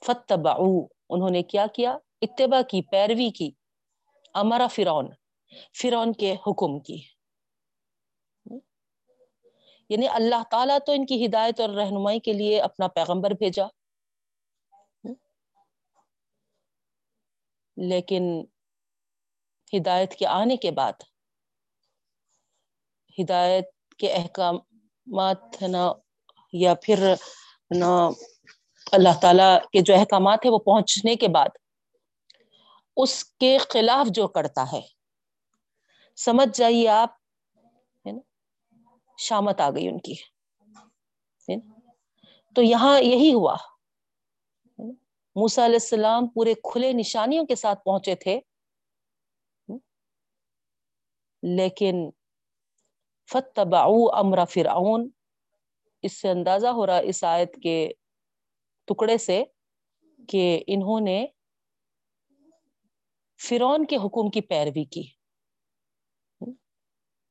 فتبعوا انہوں نے کیا کیا؟ اتباع کی، پیروی کی۔ امرا فرعون فرعون کے حکم کی۔ یعنی اللہ تعالیٰ تو ان کی ہدایت اور رہنمائی کے لیے اپنا پیغمبر بھیجا۔ لیکن ہدایت کے آنے کے بعد، ہدایت کے احکام ہے نا یا پھر نا اللہ تعالی کے جو احکامات ہے وہ پہنچنے کے بعد اس کے خلاف جو کرتا ہے، سمجھ جائیے آپ، ہے نا؟ شامت آ گئی ان کی تو یہاں یہی ہوا۔ موسا علیہ السلام پورے کھلے نشانیوں کے ساتھ پہنچے تھے۔ لیکن فتبا امر فرعون۔ اس سے اندازہ ہو رہا اس آیت کے ٹکڑے سے کہ انہوں نے فرون کے حکم کی پیروی کی۔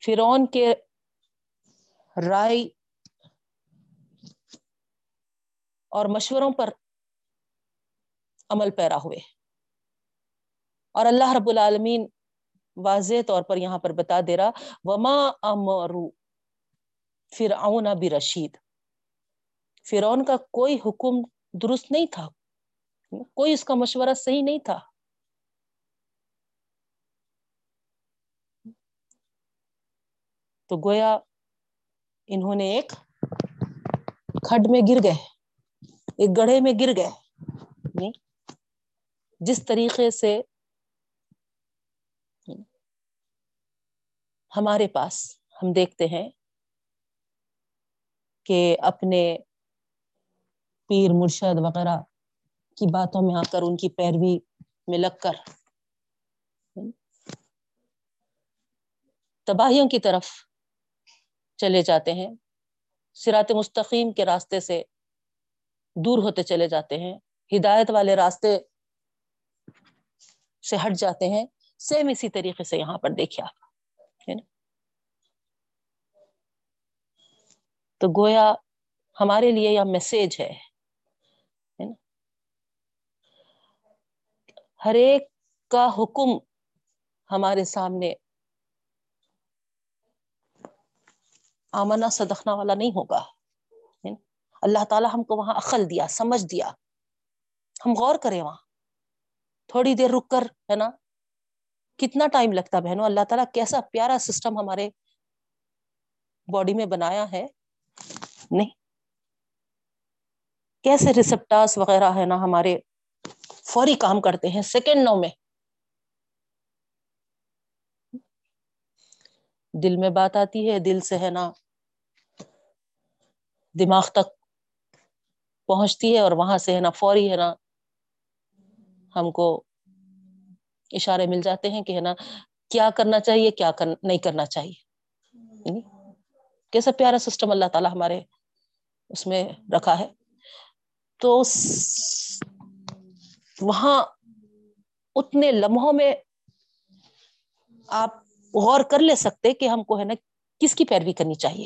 فرون کے رائے اور مشوروں پر عمل پیرا ہوئے۔ اور اللہ رب العالمین واضح طور پر یہاں پر بتا دے رہا، وما امرو فرعون برشید فرعون کا کوئی حکم درست نہیں تھا، کوئی اس کا مشورہ صحیح نہیں تھا۔ تو گویا انہوں نے ایک کھڈ میں گر گئے، ایک گڑھے میں گر گئے۔ جس طریقے سے ہمارے پاس ہم دیکھتے ہیں کہ اپنے پیر مرشد وغیرہ کی باتوں میں آ کر ان کی پیروی میں لگ کر تباہیوں کی طرف چلے جاتے ہیں سرات مستقیم کے راستے سے دور ہوتے چلے جاتے ہیں، ہدایت والے راستے سے ہٹ جاتے ہیں۔ سیم اسی طریقے سے یہاں پر دیکھے آپ۔ تو گویا ہمارے لیے یہ میسج ہے۔ ہر ایک کا حکم ہمارے سامنے آمنا صدقنا والا نہیں ہوگا۔ اللہ تعالیٰ ہم کو وہاں عقل دیا، سمجھ دیا۔ ہم غور کریں وہاں۔ تھوڑی دیر رک کر، ہے نا؟ کتنا ٹائم لگتا بہنوں؟ اللہ تعالیٰ کیسا پیارا سسٹم ہمارے باڈی میں بنایا ہے۔ نہیں۔ کیسے ریسپٹاس وغیرہ، ہے نا، ہمارے فوری کام کرتے ہیں سیکنڈ میں۔ دل میں بات آتی ہے، دل سے، ہے نا، دماغ تک پہنچتی ہے اور وہاں سے، ہے نا، فوری، ہے نا ہم کو اشارے مل جاتے ہیں کہ ہے نا، کیا کرنا چاہیے، کیا کر، نہیں کرنا چاہیے۔ یعنی کیسا پیارا سسٹم اللہ تعالی ہمارے اس میں رکھا ہے۔ تو وہاں اتنے لمحوں میں آپ غور کر لے سکتے کہ ہم کو ہے نا کس کی پیروی کرنی چاہیے۔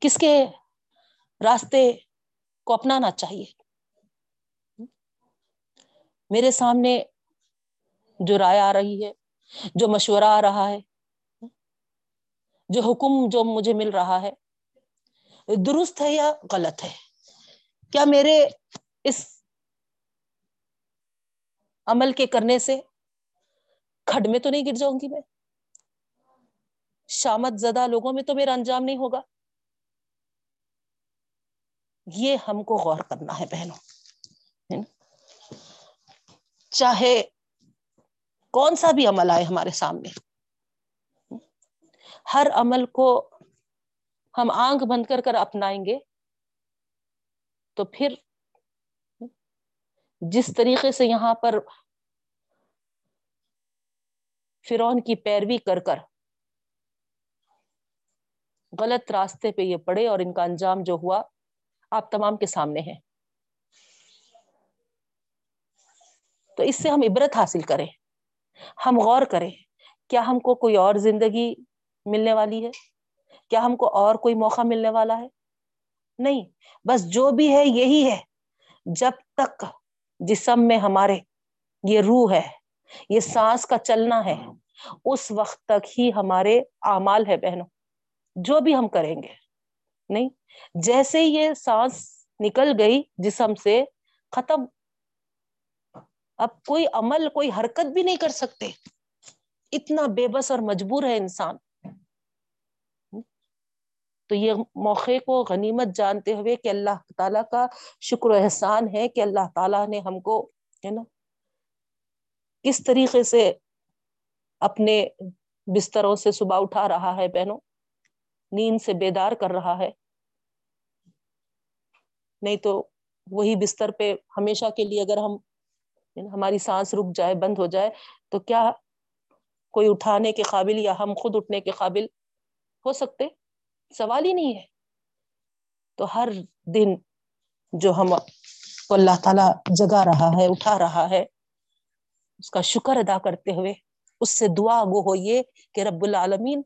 کس کے راستے کو اپنانا چاہیے۔ میرے سامنے جو رائے آ رہی ہے، جو مشورہ آ رہا ہے، جو حکم جو مجھے مل رہا ہے، درست ہے یا غلط ہے؟ کیا میرے اس عمل کے کرنے سے کھڈ میں تو نہیں گر جاؤں گی میں؟ شامت زدہ لوگوں میں تو میرا انجام نہیں ہوگا؟ یہ ہم کو غور کرنا ہے بہنوں۔ چاہے کون سا بھی عمل آئے ہمارے سامنے۔ ہر عمل کو ہم آنکھ بند کر کر اپنائیں گے تو پھر جس طریقے سے یہاں پر فرون کی پیروی کر کر غلط راستے پہ یہ پڑے اور ان کا انجام جو ہوا، آپ تمام کے سامنے ہیں۔ تو اس سے ہم عبرت حاصل کریں۔ ہم غور کریں، کیا ہم کو کوئی اور زندگی ملنے والی ہے؟ کیا ہم کو اور کوئی موقع ملنے والا ہے؟ نہیں، بس جو بھی ہے، یہی ہے۔ جب تک جسم میں ہمارے یہ روح ہے، یہ سانس کا چلنا ہے، اس وقت تک ہی ہمارے اعمال ہے بہنوں۔ جو بھی ہم کریں گے۔ نہیں، جیسے یہ سانس نکل گئی جسم سے، ختم اب کوئی عمل، کوئی حرکت بھی نہیں کر سکتے۔ اتنا بے بس اور مجبور ہے انسان۔ تو یہ موقع کو غنیمت جانتے ہوئے کہ اللہ تعالیٰ کا شکر و احسان ہے کہ اللہ تعالیٰ نے ہم کو، ہے نا، کس طریقے سے اپنے بستروں سے صبح اٹھا رہا ہے بہنوں، نیند سے بیدار کر رہا ہے۔ نہیں تو وہی بستر پہ ہمیشہ کے لیے اگر ہم ہماری سانس رک جائے، بند ہو جائے، تو کیا کوئی اٹھانے کے قابل یا ہم خود اٹھنے کے قابل ہو سکتے؟ سوال ہی نہیں ہے۔ تو ہر دن جو ہم کو اللہ تعالی جگا رہا ہے، اٹھا رہا ہے، اس کا شکر ادا کرتے ہوئے اس سے دعا وہ ہو یہ کہ رب العالمین،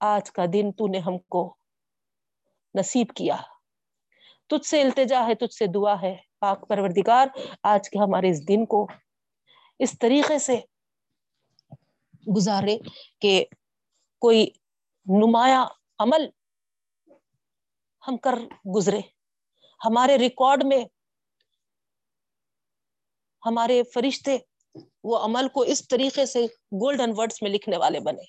آج کا دن تو نے ہم کو نصیب کیا۔ تجھ سے التجا ہے، تجھ سے دعا ہے۔ پاک پروردگار، آج کے ہمارے اس دن کو اس طریقے سے گزارے کہ کوئی نمایاں عمل ہم کر گزرے۔ ہمارے ریکارڈ میں ہمارے فرشتے وہ عمل کو اس طریقے سے گولڈن ورڈز میں لکھنے والے بنے۔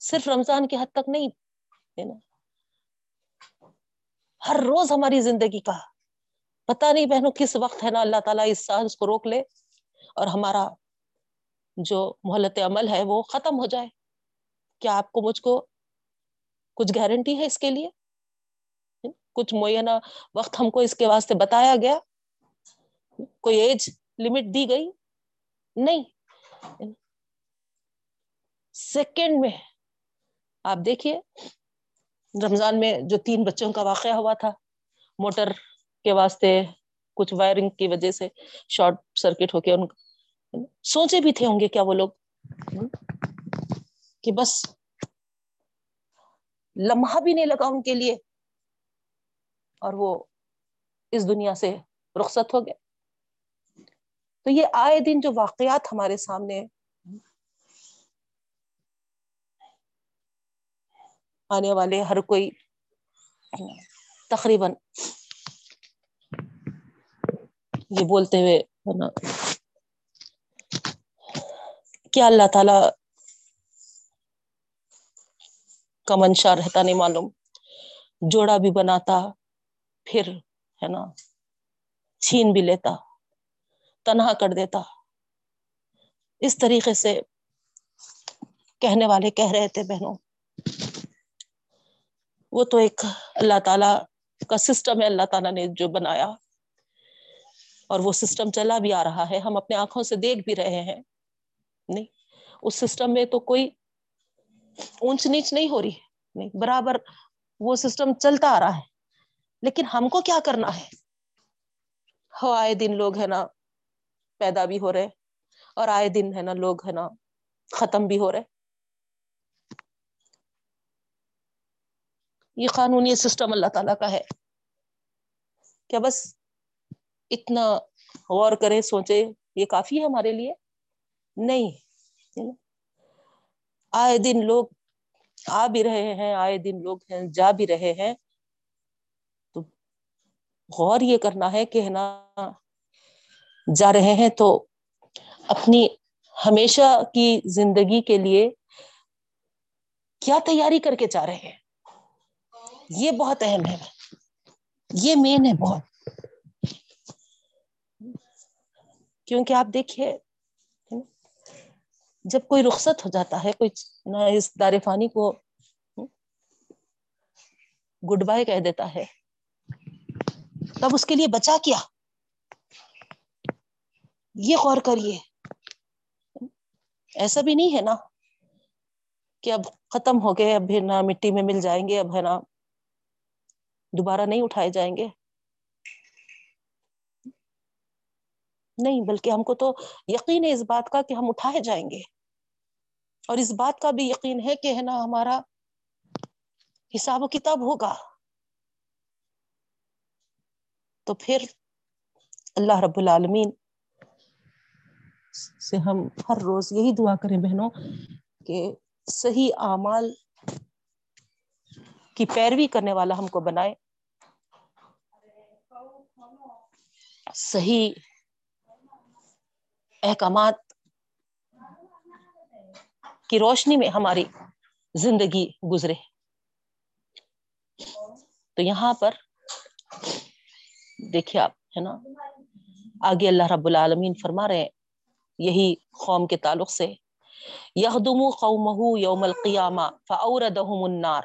صرف رمضان کی حد تک نہیں، ہے نا؟ ہر روز ہماری زندگی کا پتہ نہیں بہنوں کس وقت ہے نا اللہ تعالیٰ اس سانس کو روک لے اور ہمارا جو محلت عمل ہے وہ ختم ہو جائے۔ کیا آپ کو مجھ کو کچھ گارنٹی ہے اس کے لیے؟ کچھ معینہ وقت ہم کو اس کے واسطے بتایا گیا؟ کوئی ایج لمٹ دی گئی؟ نہیں۔ سیکنڈ میں آپ دیکھیے۔ رمضان میں جو تین بچوں کا واقعہ ہوا تھا، موٹر کے واسطے کچھ وائرنگ کی وجہ سے شارٹ سرکٹ ہو کے ان سوچے بھی تھے ہوں گے کیا وہ لوگ؟ کہ بس لمحہ بھی نہیں لگا ان کے لیے اور وہ اس دنیا سے رخصت ہو گئے۔ تو یہ آئے دن جو واقعات ہمارے سامنے آنے والے ہر کوئی تقریباً یہ بولتے ہوئے کیا اللہ تعالی کا منشا رہتا نہیں معلوم، جوڑا بھی بناتا، پھر ہے نا، چھین بھی لیتا، تنہا کر دیتا۔ اس طریقے سے کہنے والے کہہ رہے تھے بہنوں وہ تو ایک اللہ تعالی کا سسٹم ہے، اللہ تعالیٰ نے جو بنایا۔ اور وہ سسٹم چلا بھی آ رہا ہے۔ ہم اپنے آنکھوں سے دیکھ بھی رہے ہیں۔ نہیں، اس سسٹم میں تو کوئی اونچ نیچ نہیں ہو رہی نہیں، برابر وہ سسٹم چلتا آ رہا ہے۔ لیکن ہم کو کیا کرنا ہے؟ ہو، آئے دن لوگ ہے نا پیدا بھی ہو رہے۔ اور آئے دن ہے نا لوگ ہے نا ختم بھی ہو رہے۔ یہ قانونی سسٹم اللہ تعالی کا ہے۔ کیا بس اتنا غور کرے سوچے یہ کافی ہے ہمارے لیے؟ نہیں۔ آئے دن لوگ آ بھی رہے ہیں، آئے دن لوگ ہیں، جا بھی رہے ہیں۔ تو غور یہ کرنا ہے کہ ہے نا جا رہے ہیں۔ تو اپنی ہمیشہ کی زندگی کے لیے کیا تیاری کر کے جا رہے ہیں؟ یہ بہت اہم ہے۔ یہ مین ہے بہت۔ کیونکہ آپ دیکھیے، جب کوئی رخصت ہو جاتا ہے، کوئی نہ اس دار فانی کو گڈ بائی کہہ دیتا ہے، تب اس کے لیے بچا کیا؟ یہ غور کریے۔ ایسا بھی نہیں ہے نا کہ اب ختم ہو گئے، اب بھی نا مٹی میں مل جائیں گے، اب ہے نا دوبارہ نہیں اٹھائے جائیں گے؟ نہیں، بلکہ ہم کو تو یقین ہے اس بات کا کہ ہم اٹھائے جائیں گے۔ اور اس بات کا بھی یقین ہے کہ ہے نا ہمارا حساب و کتاب ہوگا۔ تو پھر اللہ رب العالمین سے ہم ہر روز یہی دعا کریں بہنوں کہ صحیح اعمال کی پیروی کرنے والا ہم کو بنائے۔ صحیح احکامات کی روشنی میں ہماری زندگی گزرے۔ تو یہاں پر دیکھیے آپ، ہے نا؟ آگے اللہ رب العالمین فرما رہے ہیں، یہی قوم کے تعلق سے یخدم قومہ یوم القیامہ فاوردہم النار۔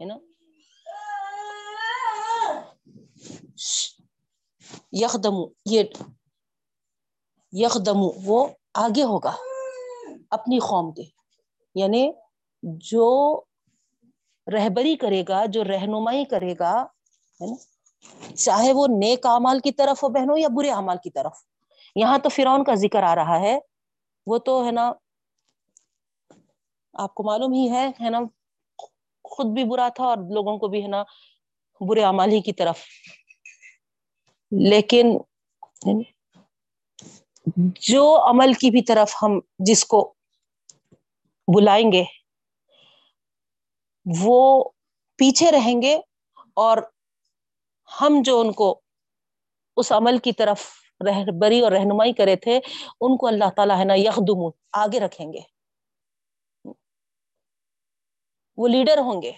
ہے نا یہ وہ آگے ہوگا اپنی قوم کے۔ یعنی جو رہبری کرے گا، جو رہنمائی کرے گا، ہے نا؟ چاہے وہ نیک اعمال کی طرف ہو بہنوں یا برے اعمال کی طرف۔ یہاں تو فرعون کا ذکر آ رہا ہے۔ وہ تو، ہے نا، آپ کو معلوم ہی ہے ہے نا خود بھی برا تھا اور لوگوں کو بھی ہے نا برے اعمال ہی کی طرف۔ لیکن جو عمل کی بھی طرف ہم جس کو بلائیں گے، وہ پیچھے رہیں گے اور ہم جو ان کو اس عمل کی طرف رہبری اور رہنمائی کرے تھے، ان کو اللہ تعالیٰ ہے نا یکدم آگے رکھیں گے۔ وہ لیڈر ہوں گے۔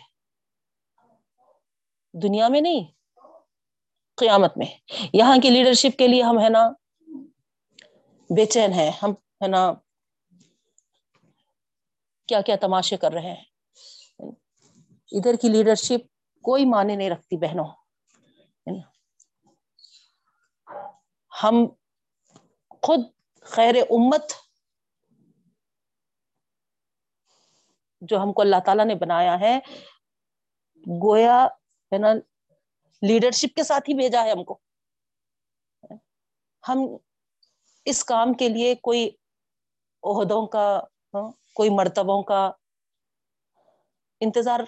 دنیا میں نہیں، قیامت میں۔ یہاں کی لیڈرشپ کے لیے ہم ہے نا بے چین ہے ہم ہے نا کیا کیا تماشے کر رہے ہیں۔ ادھر کی لیڈرشپ کوئی معنی نہیں رکھتی بہنوں۔ ہم خود خیر امت جو ہم کو اللہ تعالیٰ نے بنایا ہے، گویا ہے نا لیڈرشپ کے ساتھ ہی بھیجا ہے ہم کو۔ ہم اس کام کے لیے کوئی عہدوں کا ہاں، کوئی مرتبوں کا انتظار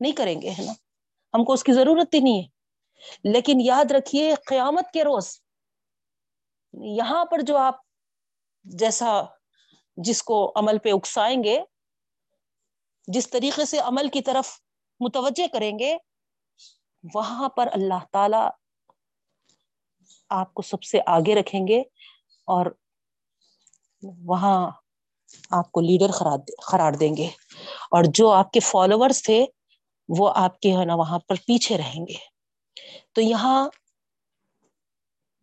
نہیں کریں گے، ہے نا۔ ہم کو اس کی ضرورت ہی نہیں ہے۔ لیکن یاد رکھیے، قیامت کے روز یہاں پر جو آپ جیسا جس کو عمل پہ اکسائیں گے جس طریقے سے عمل کی طرف متوجہ کریں گے، وہاں پر اللہ تعالی آپ کو سب سے آگے رکھیں گے اور وہاں آپ کو لیڈر قرار دیں گے۔ اور جو آپ کے فالوورس تھے، وہ آپ کے ہے نا وہاں پر پیچھے رہیں گے۔ تو یہاں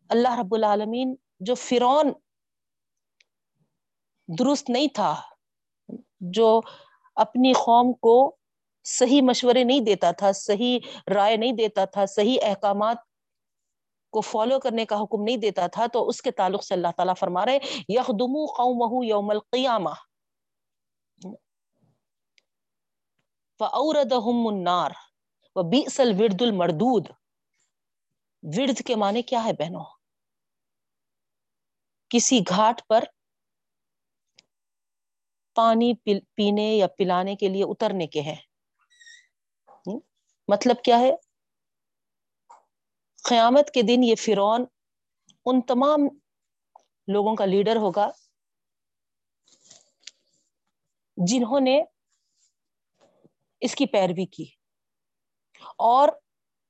اللہ رب العالمین جو فرون درست نہیں تھا، جو اپنی قوم کو صحیح مشورے نہیں دیتا تھا، صحیح رائے نہیں دیتا تھا، صحیح احکامات کو فالو کرنے کا حکم نہیں دیتا تھا، تو اس کے تعلق سے اللہ تعالیٰ فرما رہے یخدم قومہ یوم القیامہ۔ فاوردہم النار۔ وبئس الورد المردود۔ ورد کے معنی کیا ہے بہنوں؟ کسی گھاٹ پر پانی پینے یا پلانے کے لیے اترنے کے ہیں۔ مطلب کیا ہے؟ قیامت کے دن یہ فرون ان تمام لوگوں کا لیڈر ہوگا جنہوں نے اس کی پیروی کی اور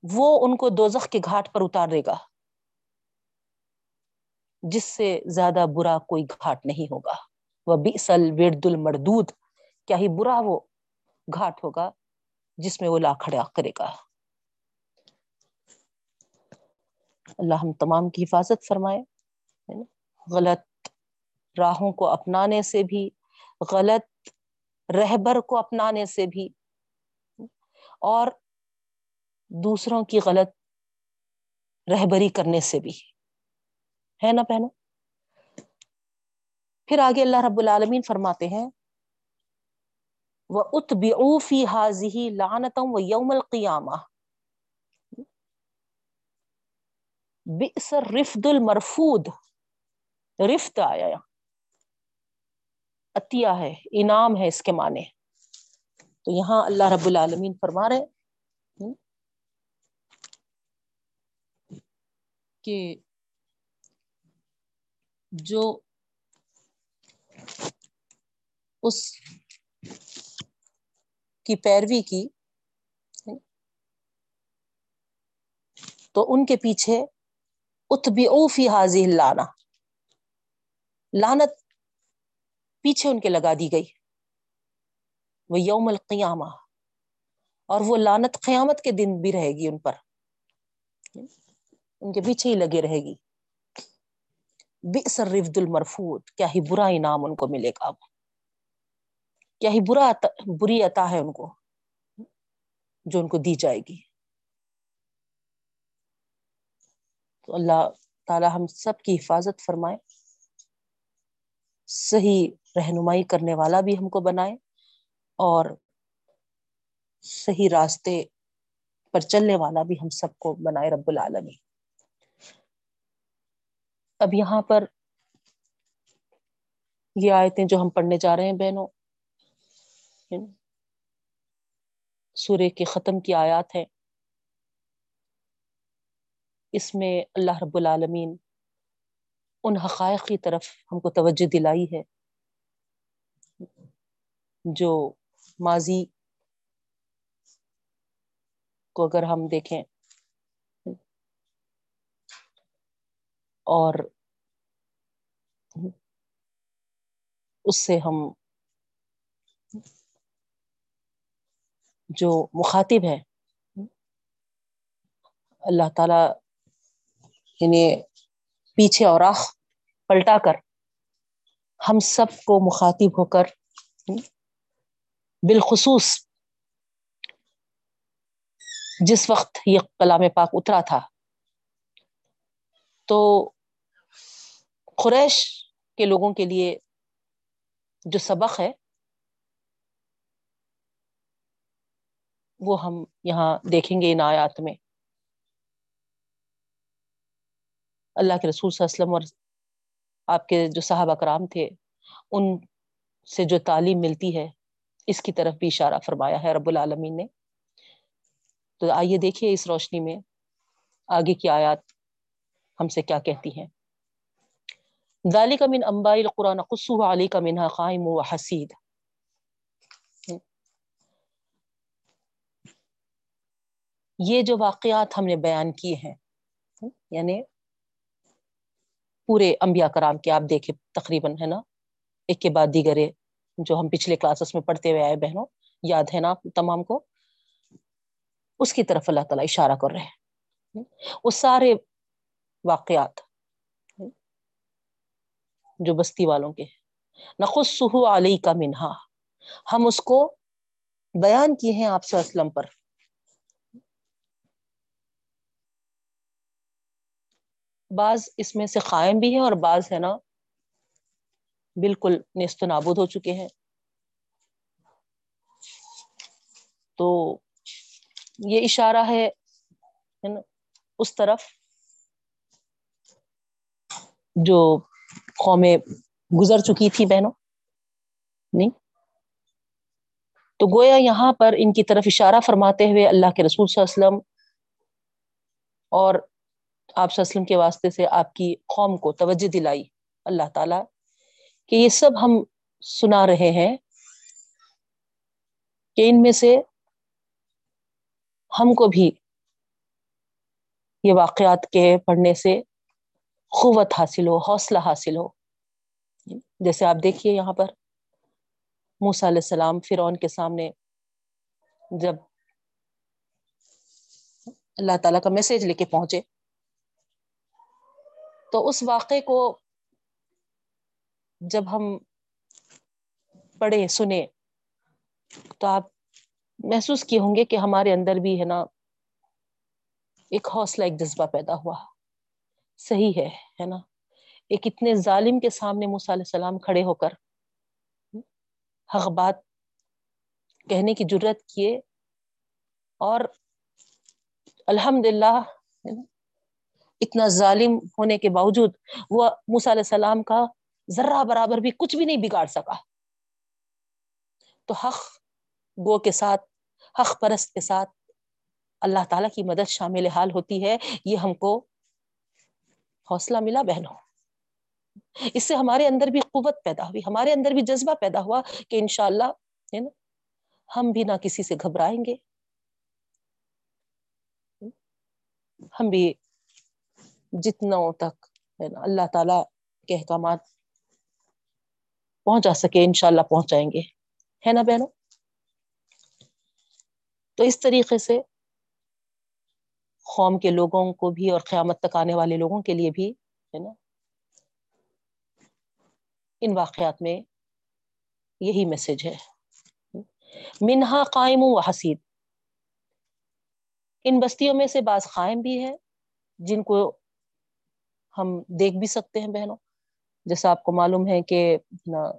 وہ ان کو دوزخ کے گھاٹ پر اتار دے گا، جس سے زیادہ برا کوئی گھاٹ نہیں ہوگا۔ وہ بیسل ورد المردود۔ کیا ہی برا وہ گھاٹ ہوگا جس میں وہ لا کھڑا کرے گا۔ اللہ ہم تمام کی حفاظت فرمائے غلط راہوں کو اپنانے سے بھی، غلط رہبر کو اپنانے سے بھی۔ اور دوسروں کی غلط رہبری کرنے سے بھی۔ ہے نا پہنو پھر آگے اللہ رب العالمین فرماتے ہیں وہ ات بفی حاضی لانتم و یوم القیامہ بسر رفد المرفود رفت آیا، عطیہ ہے، انعام ہے اس کے معنی۔ تو یہاں اللہ رب العالمین فرما رہے کہ جو اس کی پیروی کی، تو ان کے پیچھے اتبی فی حاضی لانا لانت پیچھے ان کے لگا دی گئی، وہ یوم القیامہ۔ اور وہ لانت قیامت کے دن بھی رہے گی ان پر۔ ان کے پیچھے ہی لگے رہے گی۔ بئس الرفد المرفود کیا ہی برا انعام ان کو ملے گا اب؟ کیا ہی برا بری عطا ہے ان کو، جو ان کو دی جائے گی؟ تو اللہ تعالی ہم سب کی حفاظت فرمائے، صحیح رہنمائی کرنے والا بھی ہم کو بنائے، اور صحیح راستے پر چلنے والا بھی ہم سب کو بنائے رب العالمی اب یہاں پر یہ آیتیں جو ہم پڑھنے جا رہے ہیں بہنوں یعنی سورہ کے ختم کی آیات ہیں۔ اس میں اللہ رب العالمین ان حقائق کی طرف ہم کو توجہ دلائی ہے، جو ماضی کو اگر ہم دیکھیں اور اس سے ہم جو مخاطب ہے اللہ تعالی انہیں پیچھے اور آخ پلٹا کر ہم سب کو مخاطب ہو کر بالخصوص جس وقت یہ کلام پاک اترا تھا، تو قریش کے لوگوں کے لیے جو سبق ہے، وہ ہم یہاں دیکھیں گے ان آیات میں۔ اللہ کے رسول صلی اللہ علیہ وسلم اور آپ کے جو صحابہ کرام تھے، ان سے جو تعلیم ملتی ہے، اس کی طرف بھی اشارہ فرمایا ہے رب العالمین نے۔ تو آئیے دیکھیے اس روشنی میں آگے کی آیات ہم سے کیا کہتی ہیں۔ ذالک من انباء القرآن قصوہ علیک منہا قائم و حسید یہ جو واقعات ہم نے بیان کیے ہیں یعنی پورے انبیاء کرام کے، آپ دیکھیں تقریباً، ہے نا؟ ایک کے بعد دیگرے جو ہم پچھلے کلاسز میں پڑھتے ہوئے آئے بہنوں، یاد ہے نا تمام کو؟ اس کی طرف اللہ تعالیٰ اشارہ کر رہے ہیں۔ وہ سارے واقعات جو بستی والوں کے۔ نقص سہو علی کا منہا۔ ہم اس کو بیان کیے ہیں آپ سے اسلم پر۔ بعض اس میں سے قائم بھی ہے اور بعض ہے نا بالکل نیست و نابود ہو چکے ہیں۔ تو یہ اشارہ ہے اس طرف جو قومیں گزر چکی تھی بہنوں؟ نہیں۔ تو گویا یہاں پر ان کی طرف اشارہ فرماتے ہوئے اللہ کے رسول صلی اللہ علیہ وسلم اور آپ وسلم کے واسطے سے آپ کی قوم کو توجہ دلائی اللہ تعالی کہ یہ سب ہم سنا رہے ہیں کہ ان میں سے ہم کو بھی یہ واقعات کے پڑھنے سے قوت حاصل ہو، حوصلہ حاصل ہو۔ جیسے آپ دیکھیے یہاں پر موسا علیہ السلام فرعون کے سامنے جب اللہ تعالیٰ کا میسج لے کے پہنچے، تو اس واقعے کو جب ہم پڑھے سنے تو آپ محسوس کیے ہوں گے کہ ہمارے اندر بھی ہے نا ایک حوصلہ، ایک جذبہ پیدا ہوا۔ صحیح ہے ہے نا؟ ایک اتنے ظالم کے سامنے موسیٰ علیہ السلام کھڑے ہو کر حق بات کہنے کی جرت کیے اور الحمد للہ اتنا ظالم ہونے کے باوجود وہ موسیٰ علیہ السلام کا ذرہ برابر بھی کچھ بھی نہیں بگاڑ سکا۔ تو حق گو کے ساتھ، حق پرست کے ساتھ اللہ تعالیٰ کی مدد شامل حال ہوتی ہے، یہ ہم کو حوصلہ ملا بہنوں۔ اس سے ہمارے اندر بھی قوت پیدا ہوئی، ہمارے اندر بھی جذبہ پیدا ہوا کہ انشاءاللہ، ہے نا، ہم بھی نہ کسی سے گھبرائیں گے۔ ہم بھی جتنا تک، ہے نا، اللہ تعالی کے احکامات پہنچا سکے، انشاءاللہ پہنچائیں گے۔ ہے نا بہنوں؟ تو اس طریقے سے قوم کے لوگوں کو بھی اور قیامت تک آنے والے لوگوں کے لیے بھی، ہے نا؟ ان واقعات میں یہی میسج ہے۔ منہا قائم و حسید۔ ان بستیوں میں سے بعض قائم بھی ہے جن کو ہم دیکھ بھی سکتے ہیں بہنوں۔ جیسا آپ کو معلوم ہے کہ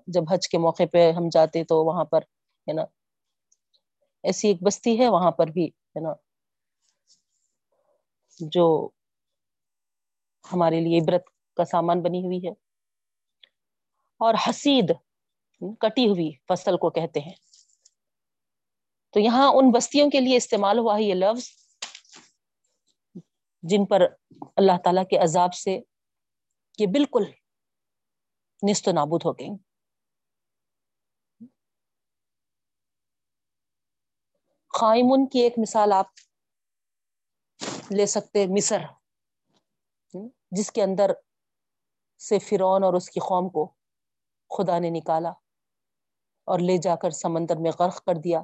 جب حج کے موقع پہ ہم جاتے تو وہاں پر، ہے نا، ایسی ایک بستی ہے، وہاں پر بھی، ہے نا جو ہمارے لیے عبرت کا سامان بنی ہوئی ہے اور حسید کٹی ہوئی فصل کو کہتے ہیں۔ تو یہاں ان بستیوں کے لیے استعمال ہوا ہے یہ لفظ جن پر اللہ تعالی کے عذاب سے یہ بالکل نست و نابود ہو گئی خائمن کی ایک مثال آپ لے سکتے مصر، جس کے اندر سے فرون اور اس کی قوم کو خدا نے نکالا اور لے جا کر سمندر میں غرق کر دیا۔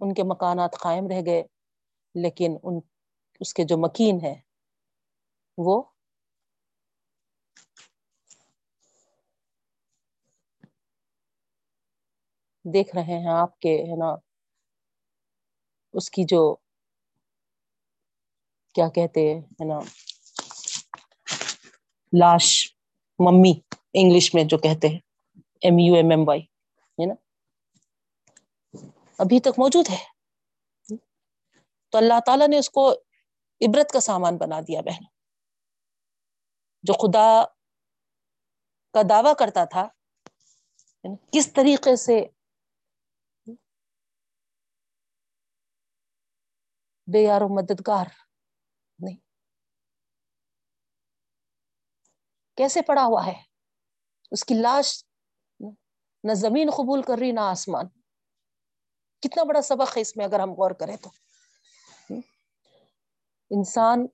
ان کے مکانات قائم رہ گئے، لیکن ان، اس کے جو مکین ہے وہ دیکھ رہے ہیں آپ کے، ہے نا، اس کی جو کیا کہتے ہے نا؟ لاش، ممی انگلش میں جو کہتے ہیں M U M M Y ہے نا؟ ابھی تک موجود ہے۔ تو اللہ تعالیٰ نے اس کو عبرت کا سامان بنا دیا، بہن۔ جو خدا کا دعوی کرتا تھا کس طریقے سے بے یار و مددگار نہیں کیسے پڑا ہوا ہے؟ اس کی لاش نہ زمین قبول کر رہی نہ آسمان۔ کتنا بڑا سبق ہے اس میں اگر ہم غور کریں تو۔ انسان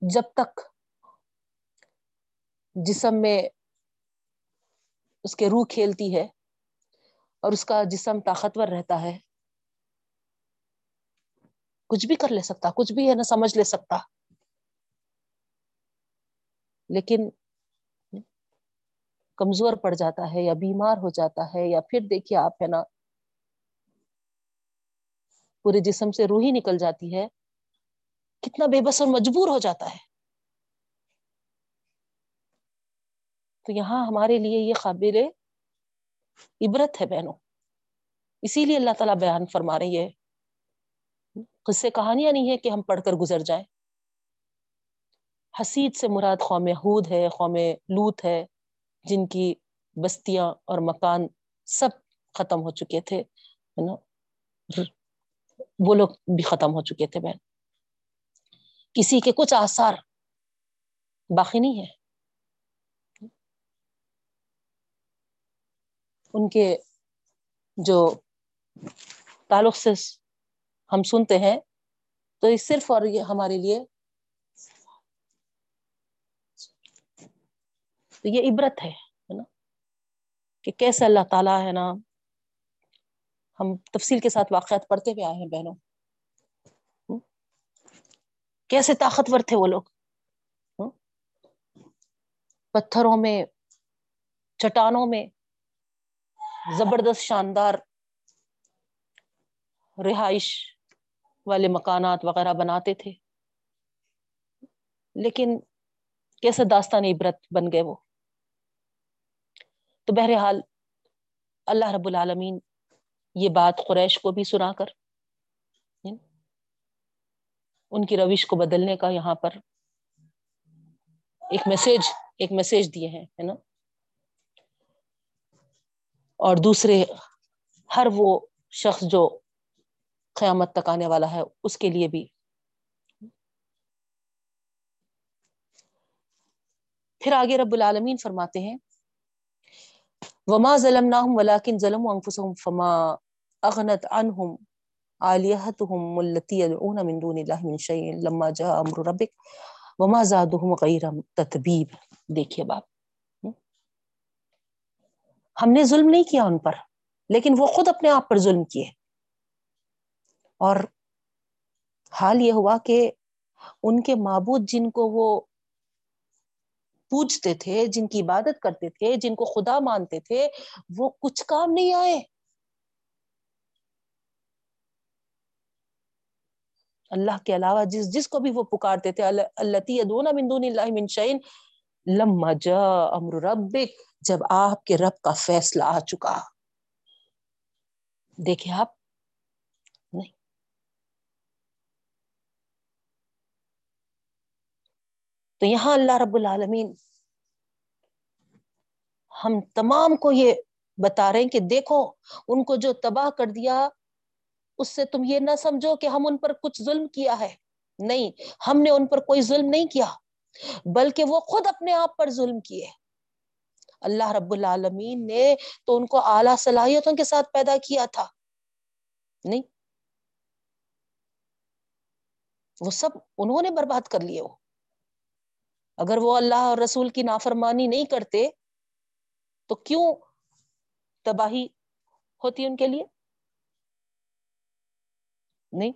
جب تک جسم میں اس کے روح کھیلتی ہے اور اس کا جسم طاقتور رہتا ہے، کچھ بھی کر لے سکتا، کچھ بھی ہے نا سمجھ لے سکتا۔ لیکن کمزور پڑ جاتا ہے یا بیمار ہو جاتا ہے یا پھر دیکھیے آپ ہے نا، پورے جسم سے روح ہی نکل جاتی ہے، کتنا بے بس اور مجبور ہو جاتا ہے۔ تو یہاں ہمارے لیے یہ قابل عبرت ہے بہنوں۔ اسی لیے اللہ تعالیٰ بیان فرما رہی ہے۔ قصے کہانیاں نہیں ہے کہ ہم پڑھ کر گزر جائیں۔ حسید سے مراد قوم حود ہے، قوم لوت ہے۔ جن کی بستیاں اور مکان سب ختم ہو چکے تھے نا؟ وہ لوگ بھی ختم ہو چکے تھے بہن۔ کسی کے کچھ آثار باقی نہیں ہے ان کے جو تعلق سے ہم سنتے ہیں، تو یہ صرف اور یہ ہمارے لیے تو یہ عبرت ہے نا؟ کہ کیسے اللہ تعالیٰ، ہے نا، ہم تفصیل کے ساتھ واقعات پڑھتے ہوئے آئے ہیں بہنوں۔ کیسے طاقتور تھے وہ لوگ؟ پتھروں میں، چٹانوں میں، زبردست شاندار رہائش والے مکانات وغیرہ بناتے تھے۔ لیکن کیسے داستان عبرت بن گئے وہ؟ تو بہرحال اللہ رب العالمین یہ بات قریش کو بھی سنا کر یعنی ان کی روش کو بدلنے کا یہاں پر ایک میسج ایک میسج دیے ہیں، ہے نا؟ اور دوسرے، ہر وہ شخص جو قیامت تک آنے والا ہے، اس کے لیے بھی۔ پھر آگے رب العالمین فرماتے ہیں وما ظلمناهم ولكن ظلموا انفسهم فما اغنت عنهم آلیہتهم التي يدعون من دون الله من شيء لما جاء امر ربك وما زادهم غیر تتبیب دیکھیے باپ ہم نے ظلم نہیں کیا ان پر، لیکن وہ خود اپنے آپ پر ظلم کیے۔ اور حال یہ ہوا کہ ان کے معبود جن کو وہ پوجتے تھے، جن کی عبادت کرتے تھے، جن کو خدا مانتے تھے، وہ کچھ کام نہیں آئے۔ اللہ کے علاوہ جس جس کو بھی وہ پکارتے تھے، اللہ مندون اللہ منشین لما جا امر ربک، جب آپ کے رب کا فیصلہ آ چکا۔ دیکھے آپ تو یہاں اللہ رب العالمین ہم تمام کو یہ بتا رہے ہیں کہ دیکھو، ان کو جو تباہ کر دیا، اس سے تم یہ نہ سمجھو کہ ہم ان پر کچھ ظلم کیا ہے۔ نہیں، ہم نے ان پر کوئی ظلم نہیں کیا، بلکہ وہ خود اپنے آپ پر ظلم کیے۔ اللہ رب العالمین نے تو ان کو اعلی صلاحیتوں کے ساتھ پیدا کیا تھا۔ نہیں، وہ سب انہوں نے برباد کر لیے۔ وہ اگر وہ اللہ اور رسول کی نافرمانی نہیں کرتے، تو کیوں تباہی ہوتی ان کے لیے؟ نہیں۔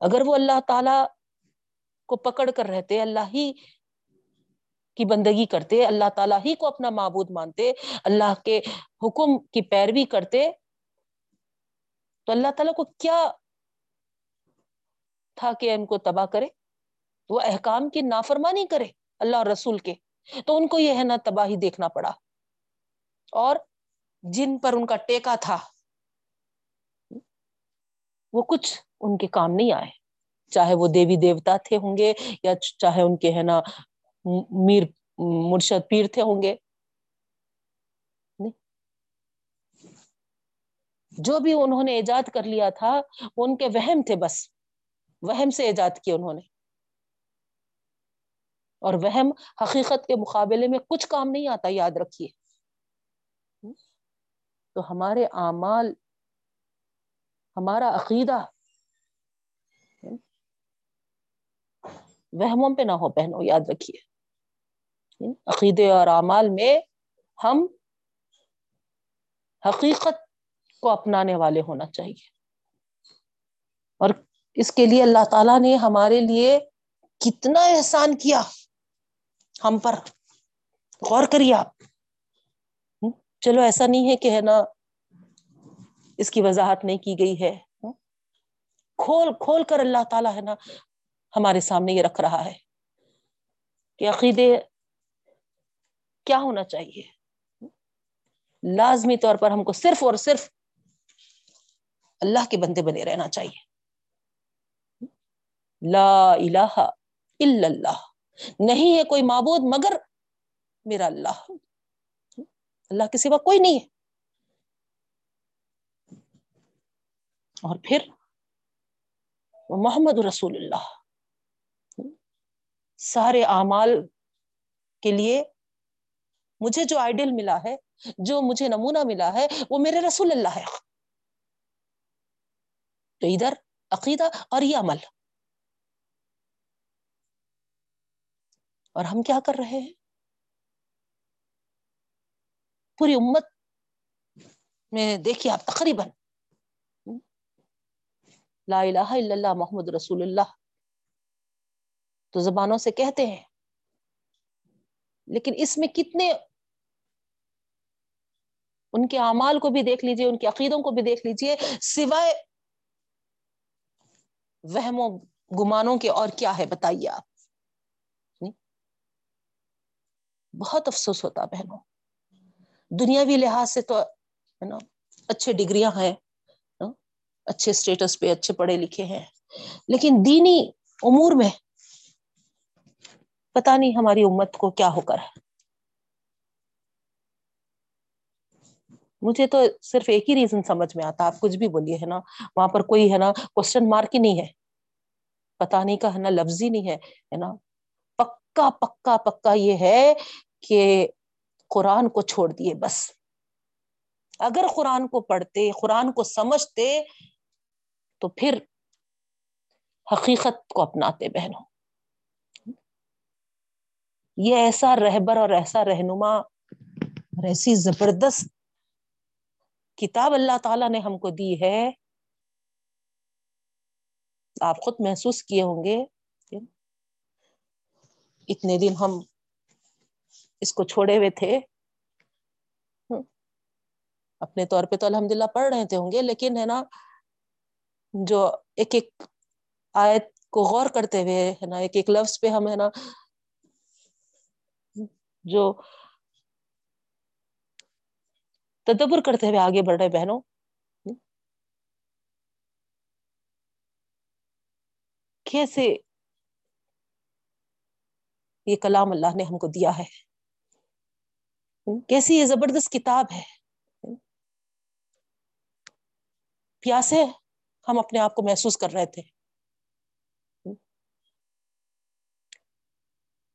اگر وہ اللہ تعالی کو پکڑ کر رہتے، اللہ ہی کی بندگی کرتے، اللہ تعالیٰ ہی کو اپنا معبود مانتے، اللہ کے حکم کی پیروی کرتے، تو اللہ تعالیٰ کو کیا تھا کہ ان کو تباہ کرے؟ وہ احکام کی نافرمانی کرے اللہ رسول کے، تو ان کو یہ ہے نا تباہی دیکھنا پڑا۔ اور جن پر ان کا ٹیکا تھا، وہ کچھ ان کے کام نہیں آئے۔ چاہے وہ دیوی دیوتا تھے ہوں گے یا چاہے ان کے ہے نا میر، مرشد پیر تھے ہوں گے۔ جو بھی انہوں نے ایجاد کر لیا تھا ان کے وہم تھے بس۔ وہم سے ایجاد کیا انہوں نے۔ اور وہم حقیقت کے مقابلے میں کچھ کام نہیں آتا، یاد رکھیے۔ تو ہمارے اعمال، ہمارا عقیدہ، وہموں پہ نہ ہو پہنو یاد رکھیے۔ عقیدے اور اعمال میں ہم حقیقت کو اپنانے والے ہونا چاہیے۔ اور اس کے لیے اللہ تعالی نے ہمارے لیے کتنا احسان کیا۔ ہم پر۔ غور کریے آپ۔ چلو ایسا نہیں ہے کہ ہے نا، اس کی وضاحت نہیں کی گئی ہے۔ کھول کھول کر اللہ تعالیٰ ہے نا ہمارے سامنے یہ رکھ رہا ہے کہ عقیدے کیا ہونا چاہیے۔ لازمی طور پر ہم کو صرف اور صرف اللہ کے بندے بنے رہنا چاہیے۔ لا الہ الا اللہ۔ نہیں ہے کوئی معبود، مگر میرا اللہ۔ اللہ کے سوا کوئی نہیں ہے۔ اور پھر محمد رسول اللہ۔ سارے اعمال کے لیے مجھے جو آئیڈل ملا ہے، جو مجھے نمونہ ملا ہے، وہ میرے رسول اللہ ہے۔ تو ادھر عقیدہ اور یہ عمل۔ اور ہم کیا کر رہے ہیں؟ پوری امت میں دیکھیے آپ تقریباً۔ لا الہ الا اللہ محمد رسول اللہ۔ تو زبانوں سے کہتے ہیں۔ لیکن اس میں کتنے ان کے اعمال کو بھی دیکھ لیجیے، ان کے عقیدوں کو بھی دیکھ لیجیے۔ سوائے وہموں گمانوں کے اور کیا ہے، بتائیے آپ۔ بہت افسوس ہوتا بہنوں۔ دنیاوی لحاظ سے تو ہے نا اچھے ڈگریاں ہیں اچھے اسٹیٹس پہ، اچھے پڑھے لکھے ہیں۔ لیکن دینی امور میں پتا نہیں ہماری امت کو کیا ہو کر ہے۔ مجھے تو صرف ایک ہی ریزن سمجھ میں آتا، آپ کچھ بھی بولیے، ہے نا؟ وہاں پر کوئی، ہے نا کوشچن مارک ہی نہیں ہے۔ پتا نہیں کا ہے نا لفظ ہی نہیں ہے نا؟ پکا پکا پکا یہ ہے کہ قرآن کو چھوڑ دیے بس۔ اگر قرآن کو پڑھتے، قرآن کو سمجھتے تو پھر حقیقت کو اپناتے بہنوں۔ یہ ایسا رہبر اور ایسا رہنما اور ایسی زبردست کتاب اللہ تعالی نے ہم کو دی ہے۔ آپ خود محسوس کیے ہوں گے اتنے دن ہم اس کو چھوڑے ہوئے تھے۔ اپنے طور پہ تو الحمد للہ پڑھ رہے تھے ہوں گے، لیکن ہے نا جو ایک ایک آیت کو غور کرتے ہوئے ہے نا، ایک ایک لفظ پہ ہم ہے نا جو تدبر کرتے ہوئے آگے بڑھ رہے بہنوں۔ کیسے یہ کلام اللہ نے ہم کو دیا ہے۔ کیسی یہ زبردست کتاب ہے۔ پیاسے ہم اپنے آپ کو محسوس کر رہے تھے۔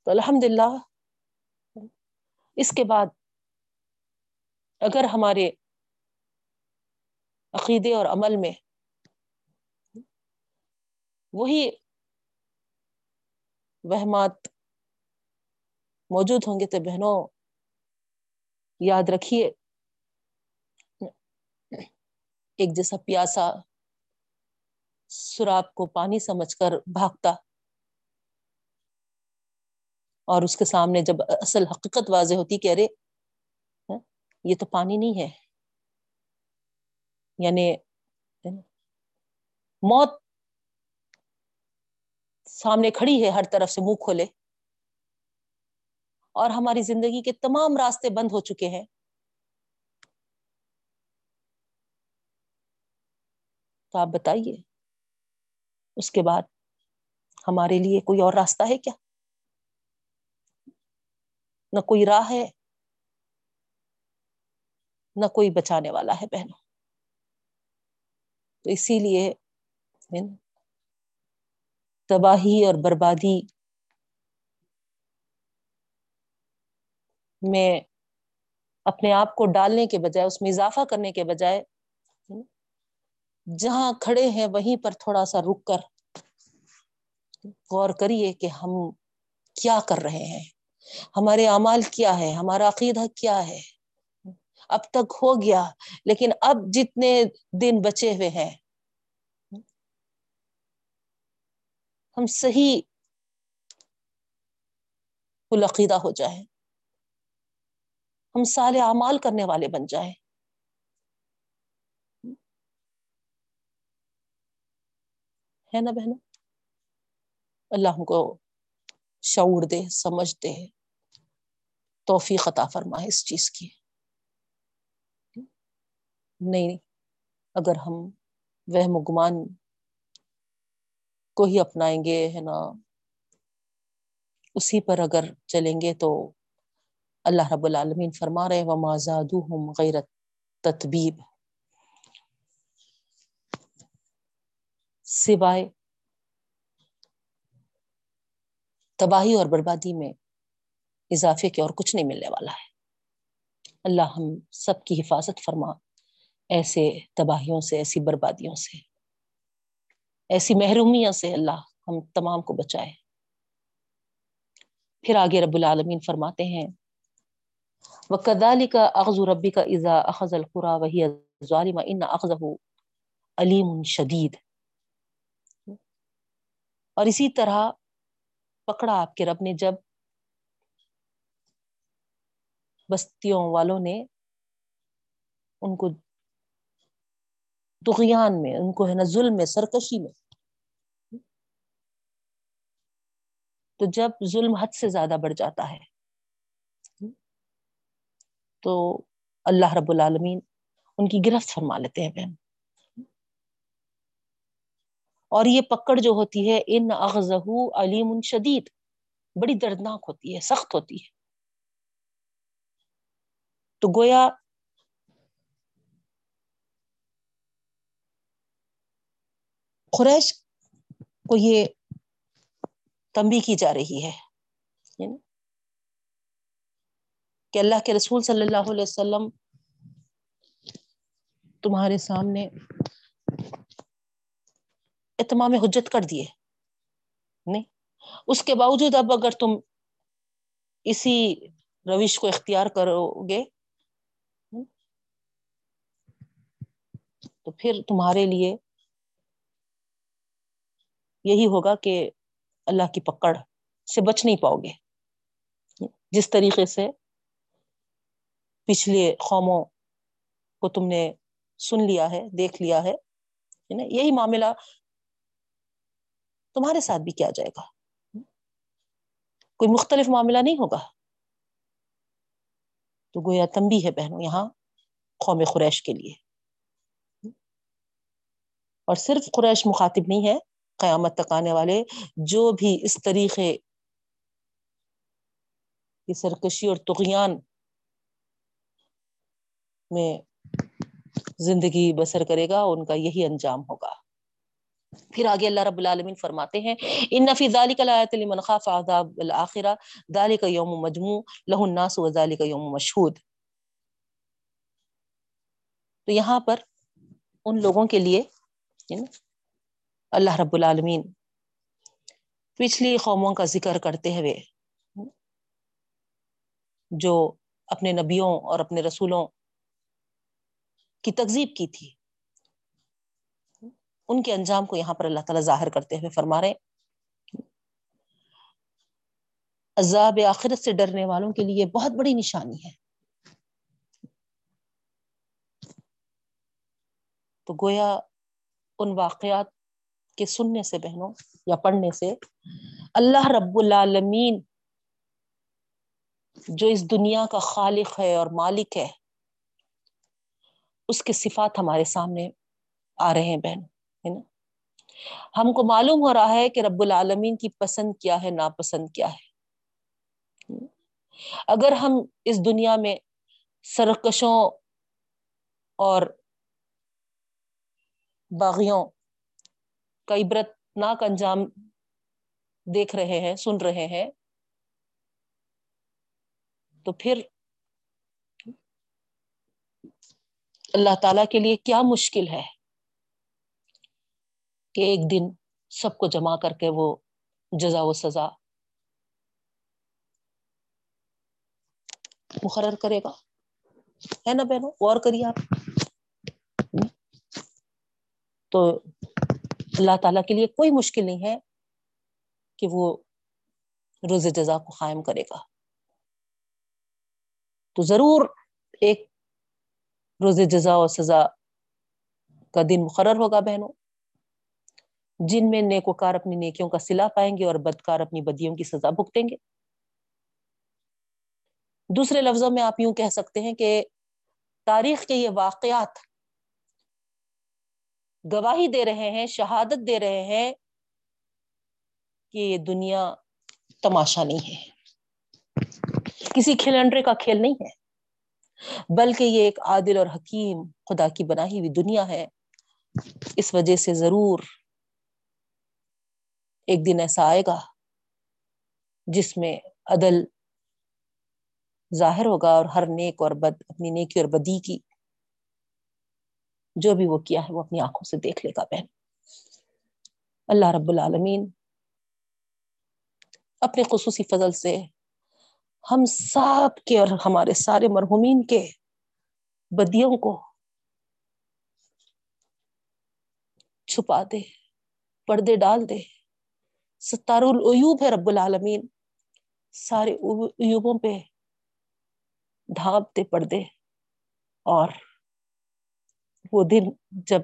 تو الحمد للہ اس کے بعد اگر ہمارے عقیدے اور عمل میں وہی وہمات موجود ہوں گے تو بہنوں، یاد رکھیے، ایک جیسا پیاسا سراب کو پانی سمجھ کر بھاگتا اور اس کے سامنے جب اصل حقیقت واضح ہوتی کہ ارے ہاں، یہ تو پانی نہیں ہے۔ یعنی موت سامنے کھڑی ہے، ہر طرف سے منہ کھولے۔ اور ہماری زندگی کے تمام راستے بند ہو چکے ہیں۔ تو آپ بتائیے، اس کے بعد ہمارے لیے کوئی اور راستہ ہے کیا؟ نہ کوئی راہ ہے، نہ کوئی بچانے والا ہے بہنوں۔ تو اسی لیے تباہی اور بربادی میں اپنے آپ کو ڈالنے کے بجائے، اس میں اضافہ کرنے کے بجائے، جہاں کھڑے ہیں وہیں پر تھوڑا سا رک کر غور کریے کہ ہم کیا کر رہے ہیں۔ ہمارے اعمال کیا ہے ہمارا عقیدہ کیا ہے؟ اب تک ہو گیا، لیکن اب جتنے دن بچے ہوئے ہیں، ہم صحیح العقیدہ ہو جائے ہم سارے اعمال کرنے والے بن جائیں۔ ہے نا بہن اللہ کو شعور دے، سمجھ دے، توفیق عطا فرما اس چیز کی۔ نہیں، اگر ہم وہ مگمان کو ہی اپنائیں گے، ہے نا؟ اسی پر اگر چلیں گے تو اللہ رب العالمین فرما رہے و مازاد غیرت تطبیب سوائے تباہی اور بربادی میں اضافے کے اور کچھ نہیں ملنے والا ہے۔ اللہ ہم سب کی حفاظت فرما۔ ایسے تباہیوں سے، ایسی بربادیوں سے، ایسی محرومیاں سے اللہ ہم تمام کو بچائے۔ پھر آگے رب العالمین فرماتے ہیں وہ کدالی کا اغز ربی کا ازا اخذ القرا وہی ظالم ان اخذ علیم شدید۔ اور اسی طرح پکڑا آپ کے رب نے جب بستیوں والوں نے ان کو دغیان میں، ان کو ہے نا ظلم میں، سرکشی میں۔ تو جب ظلم حد سے زیادہ بڑھ جاتا ہے تو اللہ رب العالمین ان کی گرفت فرما لیتے ہیں بہن۔ اور یہ پکڑ جو ہوتی ہے، ان اغزہ علیم شدید، بڑی دردناک ہوتی ہے، سخت ہوتی ہے۔ تو گویا قریش کو یہ تمبی کی جا رہی ہے۔ کہ اللہ کے رسول صلی اللہ علیہ وسلم تمہارے سامنے اتمام حجت کر دیے۔ نہیں، اس کے باوجود اب اگر تم اسی روش کو اختیار کرو گے تو پھر تمہارے لیے یہی ہوگا کہ اللہ کی پکڑ سے بچ نہیں پاؤ گے جس طریقے سے پچھلے قوموں کو تم نے سن لیا ہے، دیکھ لیا ہے یہی معاملہ تمہارے ساتھ بھی کیا جائے گا۔ کوئی مختلف معاملہ نہیں ہوگا۔ تو گویا تمبی ہے بہنوں یہاں قوم قریش کے لیے۔ اور صرف قریش مخاطب نہیں ہے، قیامت تک آنے والے جو بھی اس طریقے کی سرکشی اور تغیان میں زندگی بسر کرے گا ان کا یہی انجام ہوگا۔ پھر آگے اللہ رب العالمین فرماتے ہیں ان نفی ذالک الایت لمن خاف عذاب الاخرہ ذالک یوم مجموع له الناس وذالک یوم مشہود تو یہاں پر ان لوگوں کے لیے یعنی اللہ رب العالمین پچھلی قوموں کا ذکر کرتے ہوئے، جو اپنے نبیوں اور اپنے رسولوں کی تکذیب کی تھی۔ ان کے انجام کو یہاں پر اللہ تعالیٰ ظاہر کرتے ہوئے فرما رہے عذاب آخرت سے ڈرنے والوں کے لیے بہت بڑی نشانی ہے۔ تو گویا ان واقعات کے سننے سے بہنوں یا پڑھنے سے اللہ رب العالمین جو اس دنیا کا خالق ہے اور مالک ہے اس کے صفات ہمارے سامنے آ رہے ہیں بہن، ہے نا؟ ہم کو معلوم ہو رہا ہے کہ رب العالمین کی پسند کیا ہے، ناپسند کیا ہے۔ اگر ہم اس دنیا میں سرکشوں اور باغیوں کا عبرت ناک انجام دیکھ رہے ہیں، سن رہے ہیں، تو پھر اللہ تعالی کے لیے کیا مشکل ہے کہ ایک دن سب کو جمع کر کے وہ جزا و سزا مقرر کرے گا؟ ہے نا بہنوں؟ غور کریے آپ۔ تو اللہ تعالیٰ کے لیے کوئی مشکل نہیں ہے کہ وہ روز جزا کو قائم کرے گا۔ تو ضرور ایک روز جزا و سزا کا دن مقرر ہوگا بہنوں۔ جن میں نیکوکار اپنی نیکیوں کا سلا پائیں گے اور بدکار اپنی بدیوں کی سزا بھگتیں گے۔ دوسرے لفظوں میں آپ یوں کہہ سکتے ہیں کہ تاریخ کے یہ واقعات گواہی دے رہے ہیں، شہادت دے رہے ہیں کہ یہ دنیا تماشا نہیں ہے۔ کسی کھلنڈرے کا کھیل نہیں ہے۔ بلکہ یہ ایک عادل اور حکیم خدا کی بنائی ہوئی دنیا ہے۔ اس وجہ سے ضرور ایک دن ایسا آئے گا جس میں عدل ظاہر ہوگا اور ہر نیک اور بد، اپنی نیکی اور بدی کی جو بھی وہ کیا ہے وہ اپنی آنکھوں سے دیکھ لے گا بہن۔ اللہ رب العالمین اپنے خصوصی فضل سے ہم سب کے اور ہمارے سارے مرحومین کے بدیوں کو چھپا دے، پردے ڈال دے۔ ستار العیوب ہے رب العالمین۔ سارے عیوبوں پہ ڈھانپ دے پردے۔ اور وہ دن جب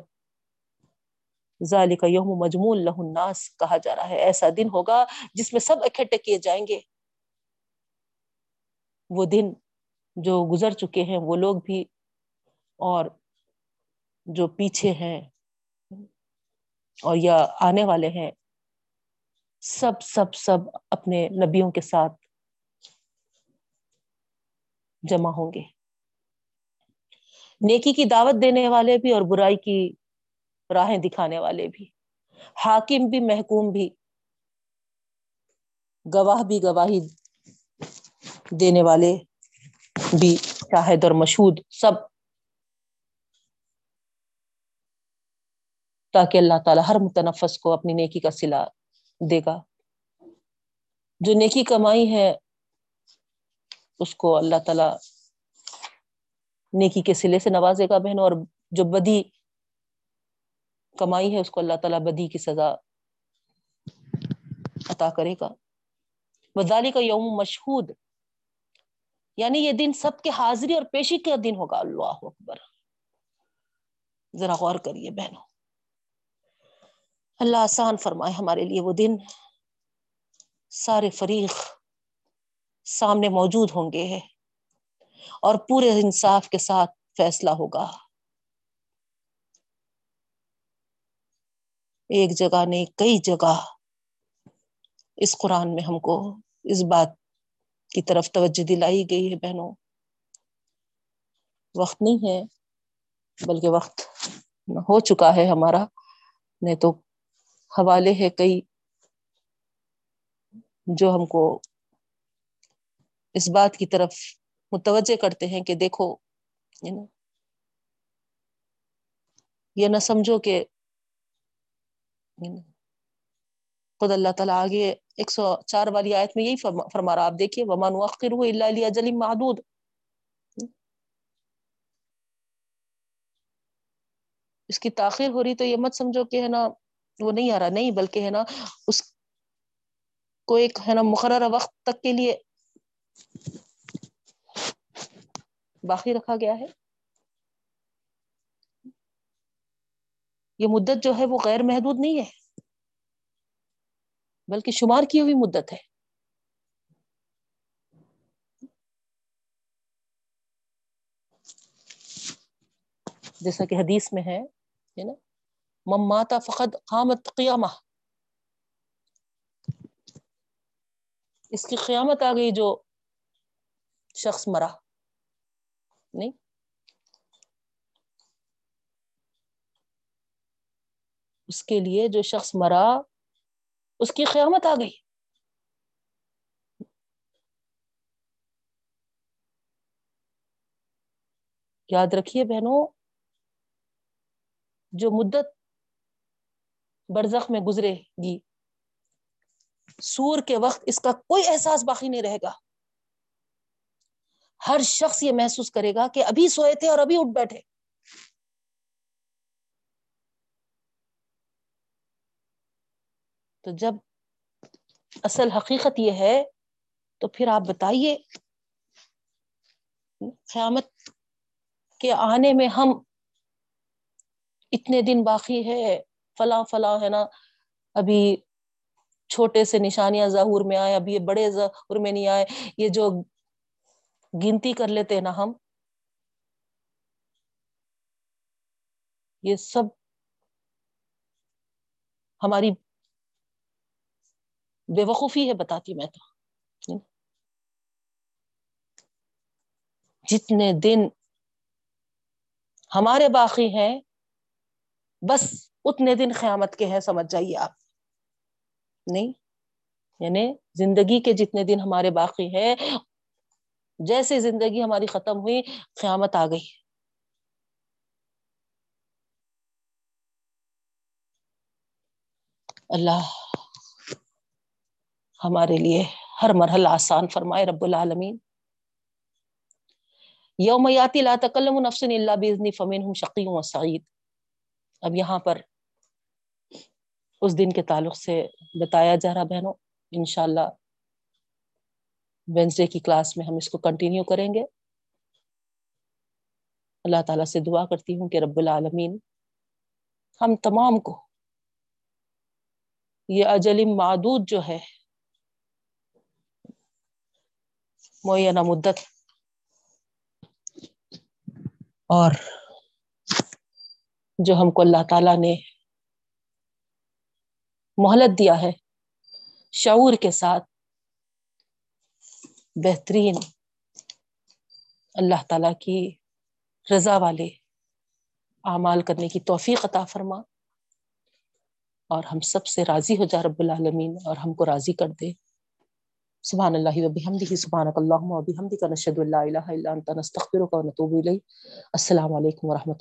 ظالی کا یوم مجموع اللہ الناس کہا جا رہا ہے، ایسا دن ہوگا جس میں سب اکٹھے کیے جائیں گے۔ وہ دن جو گزر چکے ہیں، وہ لوگ بھی اور جو پیچھے ہیں اور یا آنے والے ہیں، سب سب سب اپنے نبیوں کے ساتھ جمع ہوں گے۔ نیکی کی دعوت دینے والے بھی اور برائی کی راہیں دکھانے والے بھی۔ حاکم بھی، محکوم بھی، گواہ بھی، گواہی دینے والے بھی شاہد اور مشہود سب۔ تاکہ اللہ تعالیٰ ہر متنفس کو اپنی نیکی کا سلا دے گا۔ جو نیکی کمائی ہے، اس کو اللہ تعالیٰ نیکی کے سلے سے نوازے گا بہن اور جو بدی کمائی ہے، اس کو اللہ تعالیٰ بدی کی سزا عطا کرے گا۔ وزالی کا یوم مشہود۔ یعنی یہ دن سب کے حاضری اور پیشی کا دن ہوگا، اللہ اکبر۔ ذرا غور کریے بہنوں۔ اللہ آسان فرمائے ہمارے لیے وہ دن۔ سارے فریق سامنے موجود ہوں گے اور پورے انصاف کے ساتھ فیصلہ ہوگا۔ ایک جگہ نہیں، کئی جگہ۔ اس قرآن میں ہم کو اس بات کی طرف توجہ دلائی گئی ہے بہنوں۔ وقت نہیں ہے، بلکہ وقت ہو چکا ہے ہمارا۔ نہیں تو حوالے ہے کئی جو ہم کو اس بات کی طرف متوجہ کرتے ہیں کہ دیکھو یہ نہ سمجھو کہ خود اللہ تعالیٰ آگے ایک سو چار والی آیت میں یہی فرما رہا آپ دیکھیے ومان وقر اللہ اجل محدود اس کی تاخیر ہو رہی تو یہ مت سمجھو کہ ہے نا وہ نہیں آ رہا، نہیں، بلکہ ہے نا اس کو ایک ہے نا مقررہ وقت تک کے لیے باقی رکھا گیا ہے۔ یہ مدت جو ہے وہ غیر محدود نہیں ہے۔ بلکہ شمار کی ہوئی مدت ہے۔ جیسا کہ حدیث میں ہے نا؟ مماتا فقد قامت قیامہ۔ اس کی قیامت آ گئی جو شخص مرا۔ نہیں؟ اس کے لیے جو شخص مرا اس کی قیامت آ گئی۔ یاد رکھیے بہنوں، جو مدت برزخ میں گزرے گی، سور کے وقت اس کا کوئی احساس باقی نہیں رہے گا۔ ہر شخص یہ محسوس کرے گا کہ ابھی سوئے تھے اور ابھی اٹھ بیٹھے۔ تو جب اصل حقیقت یہ ہے، تو پھر آپ بتائیے، قیامت کے آنے میں ہم اتنے دن باقی ہے، فلاں فلاں ہے نا، ابھی چھوٹے سے نشانیاں ظہور میں آئے، ابھی یہ بڑے ظہور میں نہیں آئے، یہ جو گنتی کر لیتے نا ہم، یہ سب ہماری بے وقوفی ہے، بتاتی میں تو۔ جتنے دن ہمارے باقی ہیں، بس اتنے دن قیامت کے ہیں، سمجھ جائیے آپ۔ نہیں یعنی زندگی کے جتنے دن ہمارے باقی ہے جیسے زندگی ہماری ختم ہوئی، قیامت آ گئی۔ اللہ ہمارے لیے ہر مرحلہ آسان فرمائے رب العالمین۔ یومیاتی لا تکلم نفس اللہ بزنی فمین ہم شقی و سعید۔ اب یہاں پر اس دن کے تعلق سے بتایا جا رہا بہنوں، انشاءاللہ وینسڈے کی کلاس میں ہم اس کو کنٹینیو کریں گے۔ اللہ تعالیٰ سے دعا کرتی ہوں کہ رب العالمین ہم تمام کو یہ اجل معدود جو ہے معینہ مدت۔ اور جو ہم کو اللہ تعالی نے مہلت دیا ہے، شعور کے ساتھ بہترین اللہ تعالی کی رضا والے اعمال کرنے کی توفیق عطا فرما۔ اور ہم سب سے راضی ہو جا رب العالمین، اور ہم کو راضی کر دے۔ سبحان اللہ و بحمدہ، سبحانک اللہم و بحمدک، نشہد اللہ الہ الا انت، نستغفرک و نتوب الیک۔ السلام علیکم و اللہ